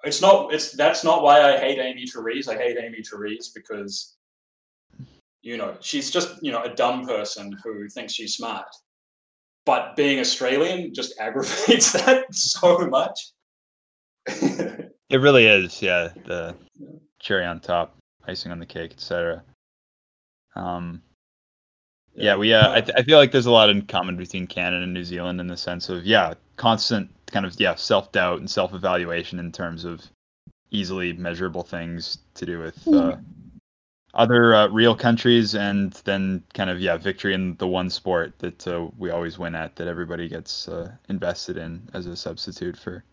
It's not. It's that's not why I hate Amy Therese. I hate Amy Therese because, you know, she's just you know a dumb person who thinks she's smart. But being Australian just aggravates that so much. It really is, yeah. The cherry on top, icing on the cake, etc. Um, yeah, we. Uh, I, th- I feel like there's a lot in common between Canada and New Zealand in the sense of yeah, constant kind of yeah self doubt and self evaluation in terms of easily measurable things to do with uh, other uh, real countries, and then kind of yeah victory in the one sport that uh, we always win at that everybody gets uh, invested in as a substitute for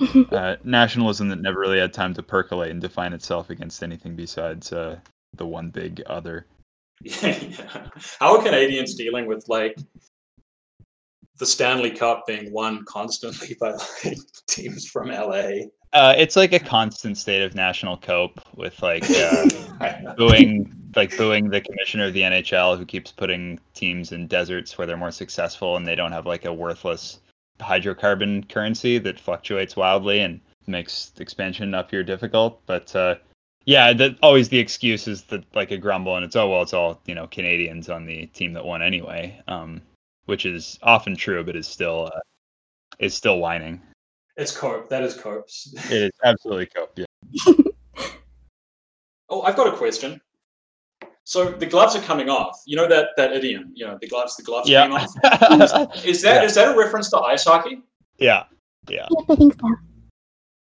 uh, nationalism that never really had time to percolate and define itself against anything besides uh, the one big other. yeah. How are Canadians dealing with like the Stanley Cup being won constantly by like teams from LA? Uh, it's like a constant state of national cope with like uh, booing, like booing the commissioner of the NHL who keeps putting teams in deserts where they're more successful and they don't have like a worthless hydrocarbon currency that fluctuates wildly and makes expansion up here difficult. But uh, yeah, that always the excuse is that like a grumble and it's oh well it's all you know Canadians on the team that won anyway, um, which is often true, but is still uh, is still whining. It's cope. That is copes. It is absolutely cope. Yeah. Oh, I've got a question. So the gloves are coming off. You know that that idiom. You know the gloves. The gloves Yeah. came off. Is that is Yeah. that a reference to ice hockey? yeah. Yeah. Yep, I think so.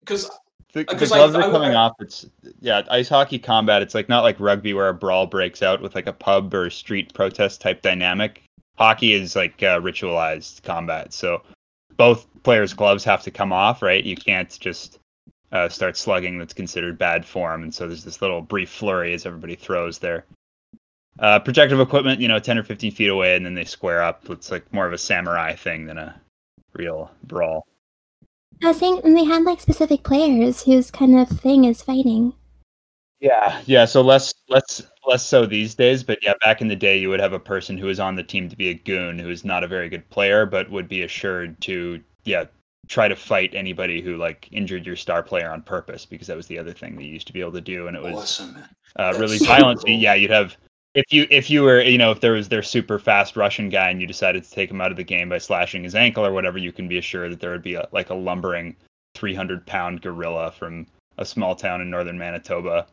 Because The, the Because I- gloves I- are coming I- off. It's yeah, ice hockey combat. It's like not like rugby where a brawl breaks out with like a pub or street protest type dynamic. Hockey is like uh, ritualized combat. So both players' gloves have to come off, right? You can't just uh, start slugging. That's considered bad form. And so there's this little brief flurry as everybody throws their uh, protective equipment, you know, 10 or 15 feet away, and then they square up. It's like more of a samurai thing than a real brawl. I was saying, and they had like specific players whose kind of thing is fighting. Yeah, yeah. So less, less, less so these days. But yeah, back in the day, you would have a person who was on the team to be a goon, who is not a very good player, but would be assured to, yeah, try to fight anybody who like injured your star player on purpose, because that was the other thing they used to be able to do, and it was awesome. uh, really so violent. Cool. yeah, you'd have if you if you were you know if there was their super fast Russian guy and you decided to take him out of the game by slashing his ankle or whatever, you can be assured that there would be a, like a lumbering 300 pound gorilla from a small town in northern Manitoba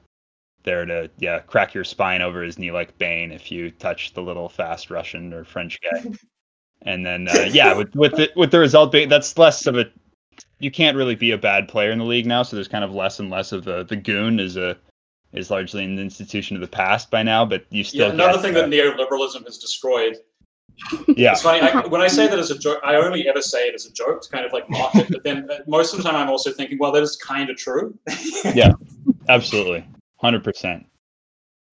there to yeah crack your spine over his knee like Bane if you touch the little fast Russian or French guy. And then uh, yeah, with with the, with the result being that's less of a you can't really be a bad player in the league now, so there's kind of less and less of the the goon is a is largely an institution of the past by now, but you still Yeah, another get, thing uh, that neoliberalism has destroyed. yeah It's funny I, when I say that as a joke. I only ever say it as a joke to kind of like mock it. But then uh, most of the time, I'm also thinking, well, that is kind of true. Yeah, absolutely, hundred percent.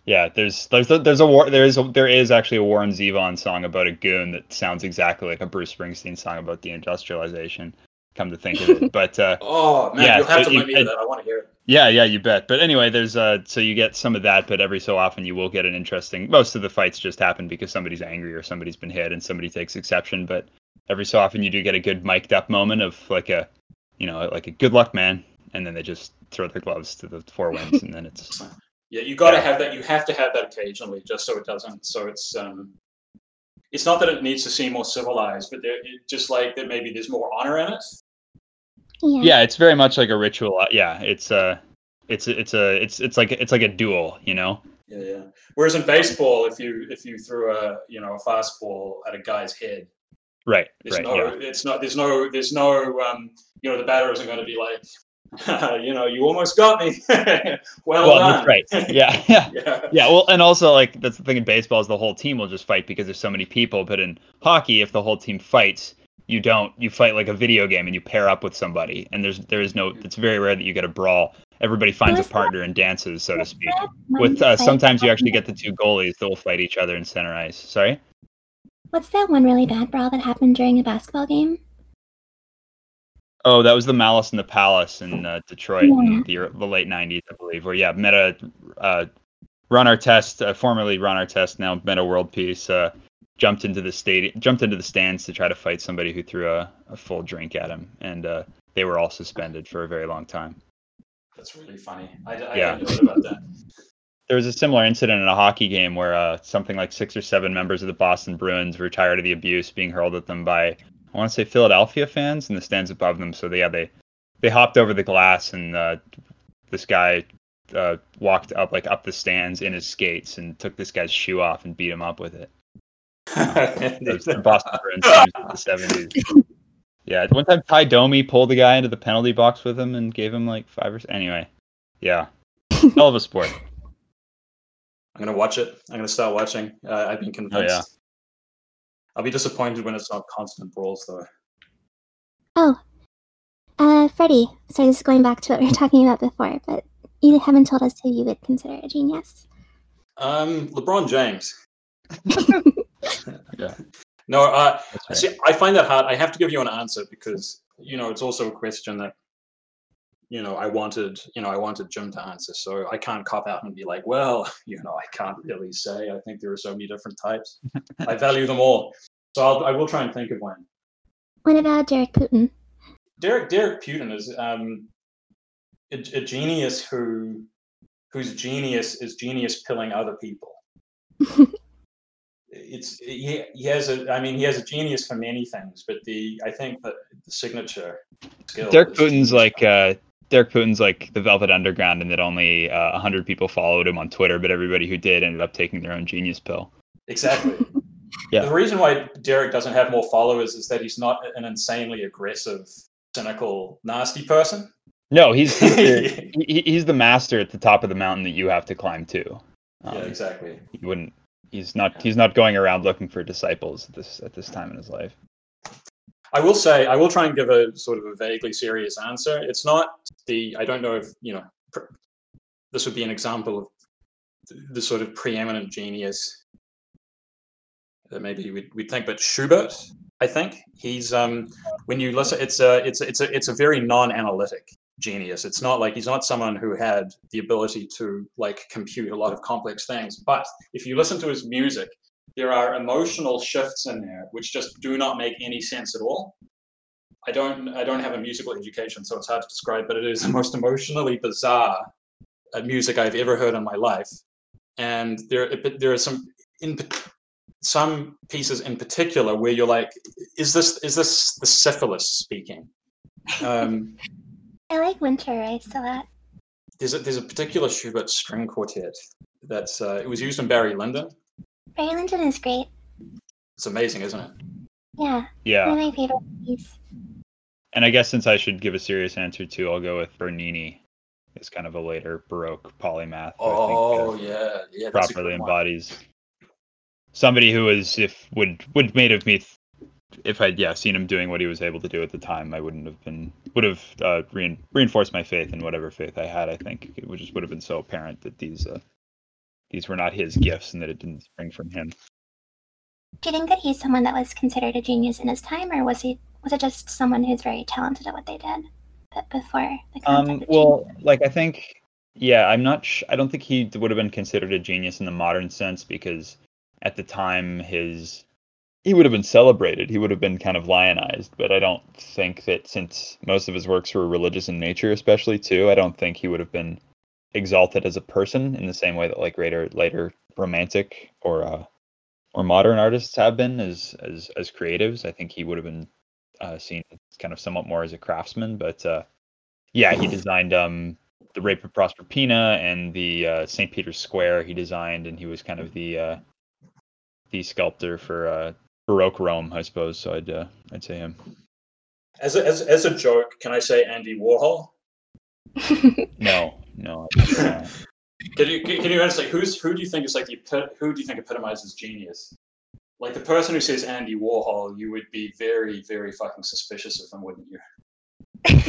Yeah, there's there's a, there's a war there is a, there is actually a Warren Zevon song about a goon that sounds exactly like a Bruce Springsteen song about the industrialization. Come to think of it, but uh, Oh man, Yeah, you'll have so to let me hear that. I want to hear it. Yeah, yeah, you bet. But anyway, there's uh so you get some of that, but every so often you will get an interesting most of the fights just happen because somebody's angry or somebody's been hit and somebody takes exception, but every so often you do get a good mic'd up moment of like a you know, like a good luck man and then they just throw their gloves to the four winds and then it's Yeah, you got to Yeah. have that. You have to have that occasionally, just so it doesn't. So it's um, it's not that it needs to seem more civilized, but there, it, just like that maybe there's more honor in it. Yeah. yeah, it's very much like a ritual. Uh, Yeah, it's uh it's it's a it's it's like it's like a duel, you know. Yeah, yeah. Whereas in baseball, if you if you threw a you know a fastball at a guy's head, Right, there's right, no yeah. it's not there's no there's no um, you know the batter isn't going to be like you know you almost got me. well, Well, done. right. Yeah, yeah. yeah. Yeah, well, and also like that's the thing in baseball is the whole team will just fight because there's so many people. But in hockey, if the whole team fights, you don't. You fight like a video game and you pair up with somebody. And there's there is no. It's very rare that you get a brawl. Everybody finds a partner and dances, so to speak. With uh, sometimes you actually get the two goalies that will fight each other in center ice. Sorry. What's that one really bad brawl that happened during a basketball game? Oh, that was the Malice in the Palace in uh, Detroit in the, the late '90s, I believe. Where yeah, Metta, uh, Ron Artest, uh, formerly Ron Artest, now Metta World Peace, uh, jumped into the stadium, jumped into the stands to try to fight somebody who threw a, a full drink at him, and uh, they were all suspended for a very long time. That's really funny. I, I Yeah. hadn't heard about that. There was a similar incident in a hockey game where uh, something like six or seven members of the Boston Bruins were tired of the abuse being hurled at them by, I want to say, Philadelphia fans in the stands above them. So they, yeah, they they hopped over the glass and uh, this guy uh, walked up like up the stands in his skates and took this guy's shoe off and beat him up with it. The Boston Bruins the seventies. Yeah, one time Tie Domi pulled the guy into the penalty box with him and gave him like five or anyway. Yeah, hell of a sport. I'm gonna watch it. I'm gonna start watching. Uh, I've been convinced. Yeah. I'll be disappointed when it's not constant brawls though. Oh, uh, Freddy. Sorry, this is going back to what we were talking about before, but you haven't told us who you would consider a genius. Um, LeBron James. Yeah. No, uh, right. see, I find that hard. I have to give you an answer because you know it's also a question that you know I wanted. You know, I wanted Jim to answer, so I can't cop out and be like, well, you know, I can't really say. I think there are so many different types. I value them all, so I'll, I will try and think of one. What about Derek Putin? Derek Derek Putin is um, a, a genius who whose genius is genius pilling other people. it's he, he has a I mean he has a genius for many things, but the I think that the signature skill. Derek Putin's like uh, Derek Putin's like the Velvet Underground, and that only uh, hundred people followed him on Twitter, but everybody who did ended up taking their own genius pill. exactly. Yeah. The reason why Derek doesn't have more followers is that he's not an insanely aggressive, cynical, nasty person. No, he's he's the, he, he's the master at the top of the mountain that you have to climb to. Um, yeah, exactly. He wouldn't. He's not. He's not going around looking for disciples at this at this time in his life. I will say, I will try and give a sort of a vaguely serious answer. It's not the, I don't know if, you know, pr- this would be an example of the, the sort of preeminent genius that maybe we'd, we'd think, but Schubert, I think he's, um, when you listen, it's a, it's a, it's a, it's a very non-analytic genius. It's not like he's not someone who had the ability to like compute a lot of complex things. But if you listen to his music, there are emotional shifts in there which just do not make any sense at all. I don't I don't have a musical education, so it's hard to describe, but it is the most emotionally bizarre uh, music I've ever heard in my life. And there there are some in some pieces in particular where you're like, is this is this the syphilis speaking? Um, I like Winterreise a lot. there's a, there's a particular Schubert string quartet that's uh, it was used in Barry Lyndon. Barry Lyndon is great. It's amazing, isn't it? Yeah, Yeah, one of my favorite movies. and I guess since I should give a serious answer too, I'll go with Bernini. It's kind of a later Baroque polymath. who I think, uh, Oh yeah, yeah. properly good one. embodies somebody who is if would would made of me th- if I'd yeah seen him doing what he was able to do at the time, I wouldn't have been would have uh, rein, reinforced my faith in whatever faith I had. I think it would just would have been so apparent that these uh, these were not his gifts and that it didn't spring from him. Do you think that he's someone that was considered a genius in his time, or was he was it just someone who's very talented at what they did but before the Um, well, like I think, yeah, I'm not. Sh- I don't think he would have been considered a genius in the modern sense because at the time his he would have been celebrated. He would have been kind of lionized. But I don't think that since most of his works were religious in nature, especially too, I don't think he would have been exalted as a person in the same way that like later later romantic or uh, or modern artists have been as as as creatives. I think he would have been uh, seen kind of somewhat more as a craftsman. But uh, yeah, he designed um, the Rape of Proserpina and the uh, St. Peter's Square. He designed, and he was kind of the uh, the sculptor for uh, Baroque Rome, I suppose. So I'd uh, I'd say him. As a, as, as a joke, can I say Andy Warhol? No, no. I don't know. Can you can you answer like who's who do you think is like the who do you think epitomizes genius? Like the person who says Andy Warhol, you would be very very fucking suspicious of him, wouldn't you?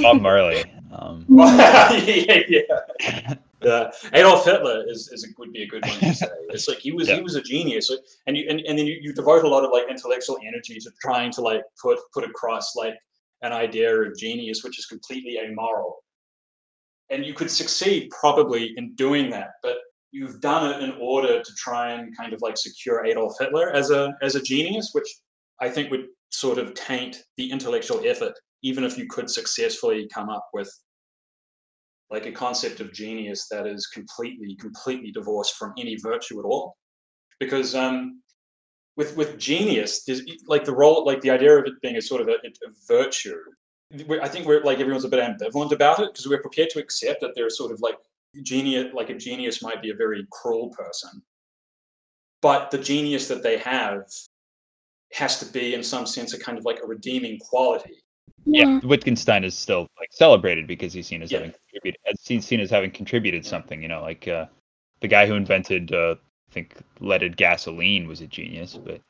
Bob Marley. Um, yeah, yeah. Yeah. Adolf Hitler is, is a, would be a good one to say. It's like he was Yeah. he was a genius, and you and, and then you, you devote a lot of like intellectual energy to trying to like put put across like an idea of genius, which is completely amoral. And you could succeed probably in doing that, but you've done it in order to try and kind of like secure Adolf Hitler as a as a genius, which I think would sort of taint the intellectual effort, even if you could successfully come up with like a concept of genius that is completely, completely divorced from any virtue at all. Because um, with with genius, like the role, like the idea of it being a sort of a, a virtue. I think we're like everyone's a bit ambivalent about it because we're prepared to accept that there's sort of like genius, like a genius might be a very cruel person, but the genius that they have has to be in some sense a kind of like a redeeming quality yeah, Wittgenstein is still like celebrated because he's seen as Yeah. having contributed, as seen, seen as having contributed something. You know, like uh, the guy who invented, uh, I think, leaded gasoline was a genius. But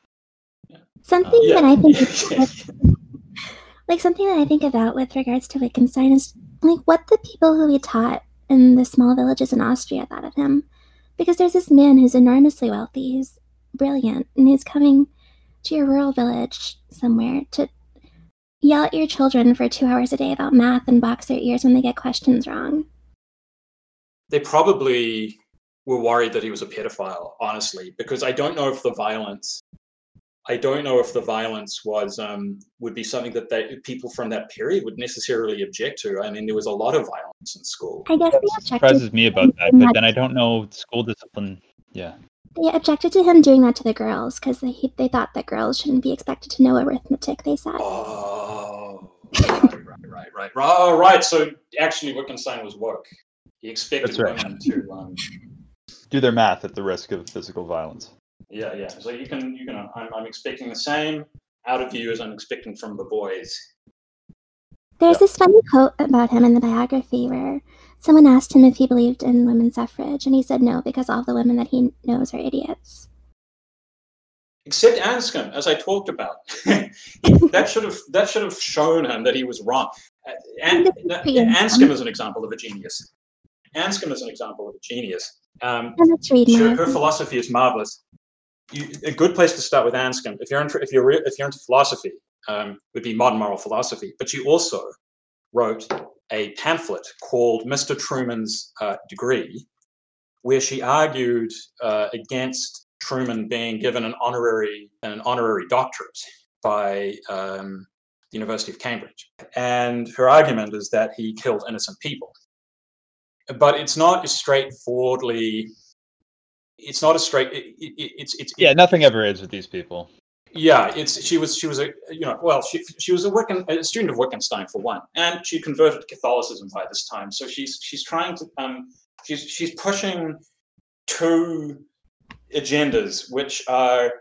Something yeah. that I think, like something that I think about with regards to Wittgenstein is like what the people who he taught in the small villages in Austria thought of him, because there's this man who's enormously wealthy, who's brilliant, and he's coming to your rural village somewhere to yell at your children for two hours a day about math and box their ears when they get questions wrong. they probably were worried that he was a pedophile, honestly, because I don't know if the violence, I don't know if the violence was um, would be something that they, people from that period would necessarily object to. I mean, there was a lot of violence in school. I guess they it objected. surprises me about that. But then I don't know school discipline. Yeah, They objected to him doing that to the girls because they they thought that girls shouldn't be expected to know arithmetic. They said. Oh, right, right, right, right, right. Oh, right. So actually, Wittgenstein was woke. He expected That's right. women to. Um, do their math at the risk of physical violence. Yeah, yeah. So you can, you can. I'm, I'm expecting the same out of you as I'm expecting from the boys. There's Yeah. this funny quote about him in the biography where someone asked him if he believed in women's suffrage, and he said no because all the women that he knows are idiots. except Anscombe, as I talked about. that should have that should have shown him that he was wrong. Uh, An- This is that- pretty Anscombe is an example of a genius. Anscombe is an example of a genius. Um, And let's read her philosophy is marvelous. You, a good place to start with Anscombe, if you're into, if you're re- if you're into philosophy, um, would be modern moral philosophy. But she also wrote a pamphlet called Mr. Truman's uh, Degree, where she argued uh, against Truman being given an honorary an honorary doctorate by um, the University of Cambridge. And her argument is that he killed innocent people. But it's not straightforwardly. It's not a straight. It, it, it's it's Yeah, nothing ever is with these people. yeah, it's she was she was a you know well she she was a Wiccan a student of Wittgenstein for one, and she converted to Catholicism by this time. So she's she's trying to um she's she's pushing two agendas which are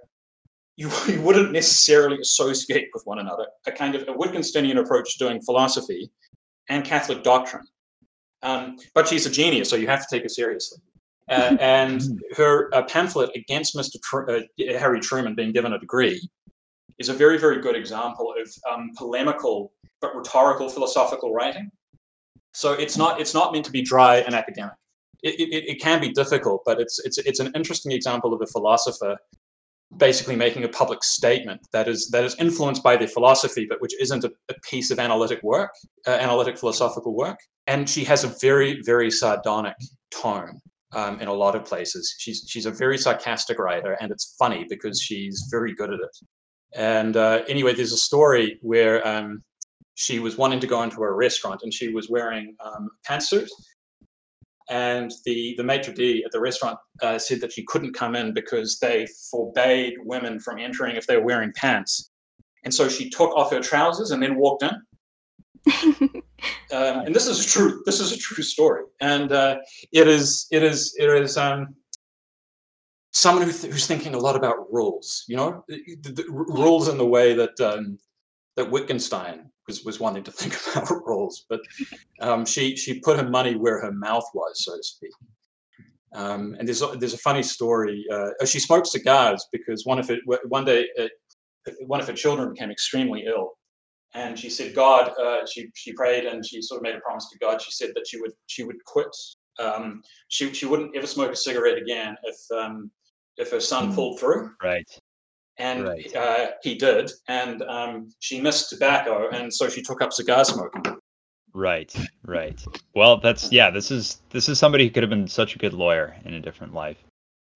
you, you wouldn't necessarily associate with one another. A kind of a Wittgensteinian approach to doing philosophy and Catholic doctrine. Um, but she's a genius, so you have to take her seriously. Uh, and her uh, pamphlet against Mr. Tr- uh, Harry Truman being given a degree is a very, very good example of um, polemical but rhetorical philosophical writing. So it's not it's not meant to be dry and academic. It, it, it can be difficult, but it's it's it's an interesting example of a philosopher basically making a public statement that is that is influenced by their philosophy, but which isn't a, a piece of analytic work, uh, analytic philosophical work. And she has a very very sardonic tone um, in a lot of places. She's she's a very sarcastic writer, and it's funny because she's very good at it. And uh, anyway, there's a story where um, she was wanting to go into a restaurant, and she was wearing um, pantsuit. And the the maitre d at the restaurant uh, said that she couldn't come in because they forbade women from entering if they were wearing pants. And so she took off her trousers and then walked in. Um, and this is true this is a true story. And uh, it is it is it is um, someone who th- who's thinking a lot about rules you know? The, the, rules in the way that um, that Wittgenstein was, was wanting to think about rules. But um, she she put her money where her mouth was so to speak. Um, and there's a, there's a funny story uh, she smoked cigars because one of it one day uh, one of her children became extremely ill and she said God. Uh, she she prayed and she sort of made a promise to God. She said that she would she would quit. Um, she she wouldn't ever smoke a cigarette again if um, if her son Hmm. pulled through, Right. and Right. uh, he did. And um, she missed tobacco, and so she took up cigar smoking. Right. Right. Well, that's yeah. This is this is somebody who could have been such a good lawyer in a different life.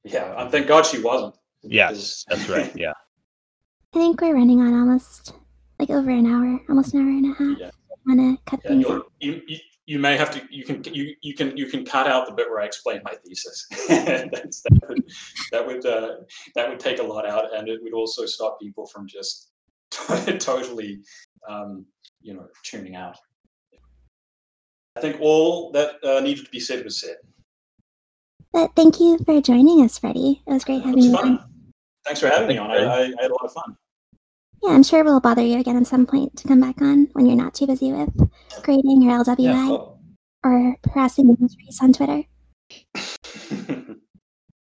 Yeah, and thank God she wasn't. Yes, that's right. Yeah. I think we're running on almost like over an hour, almost an hour and a half. Yeah. Want to cut Yeah, things you'll- out. you, you, you may have to you can you, you can you can cut out the bit where I explain my thesis. That's, that would that would uh, that would take a lot out, and it would also stop people from just totally um, you know tuning out. I think all that uh, needed to be said was said. But thank you for joining us, Freddy. It was great It having was you fun. on. Thanks for having me on. I, I, I had a lot of fun. Yeah, I'm sure we'll bother you again at some point to come back on when you're not too busy with grading your LWI Yeah. or harassing the news on Twitter.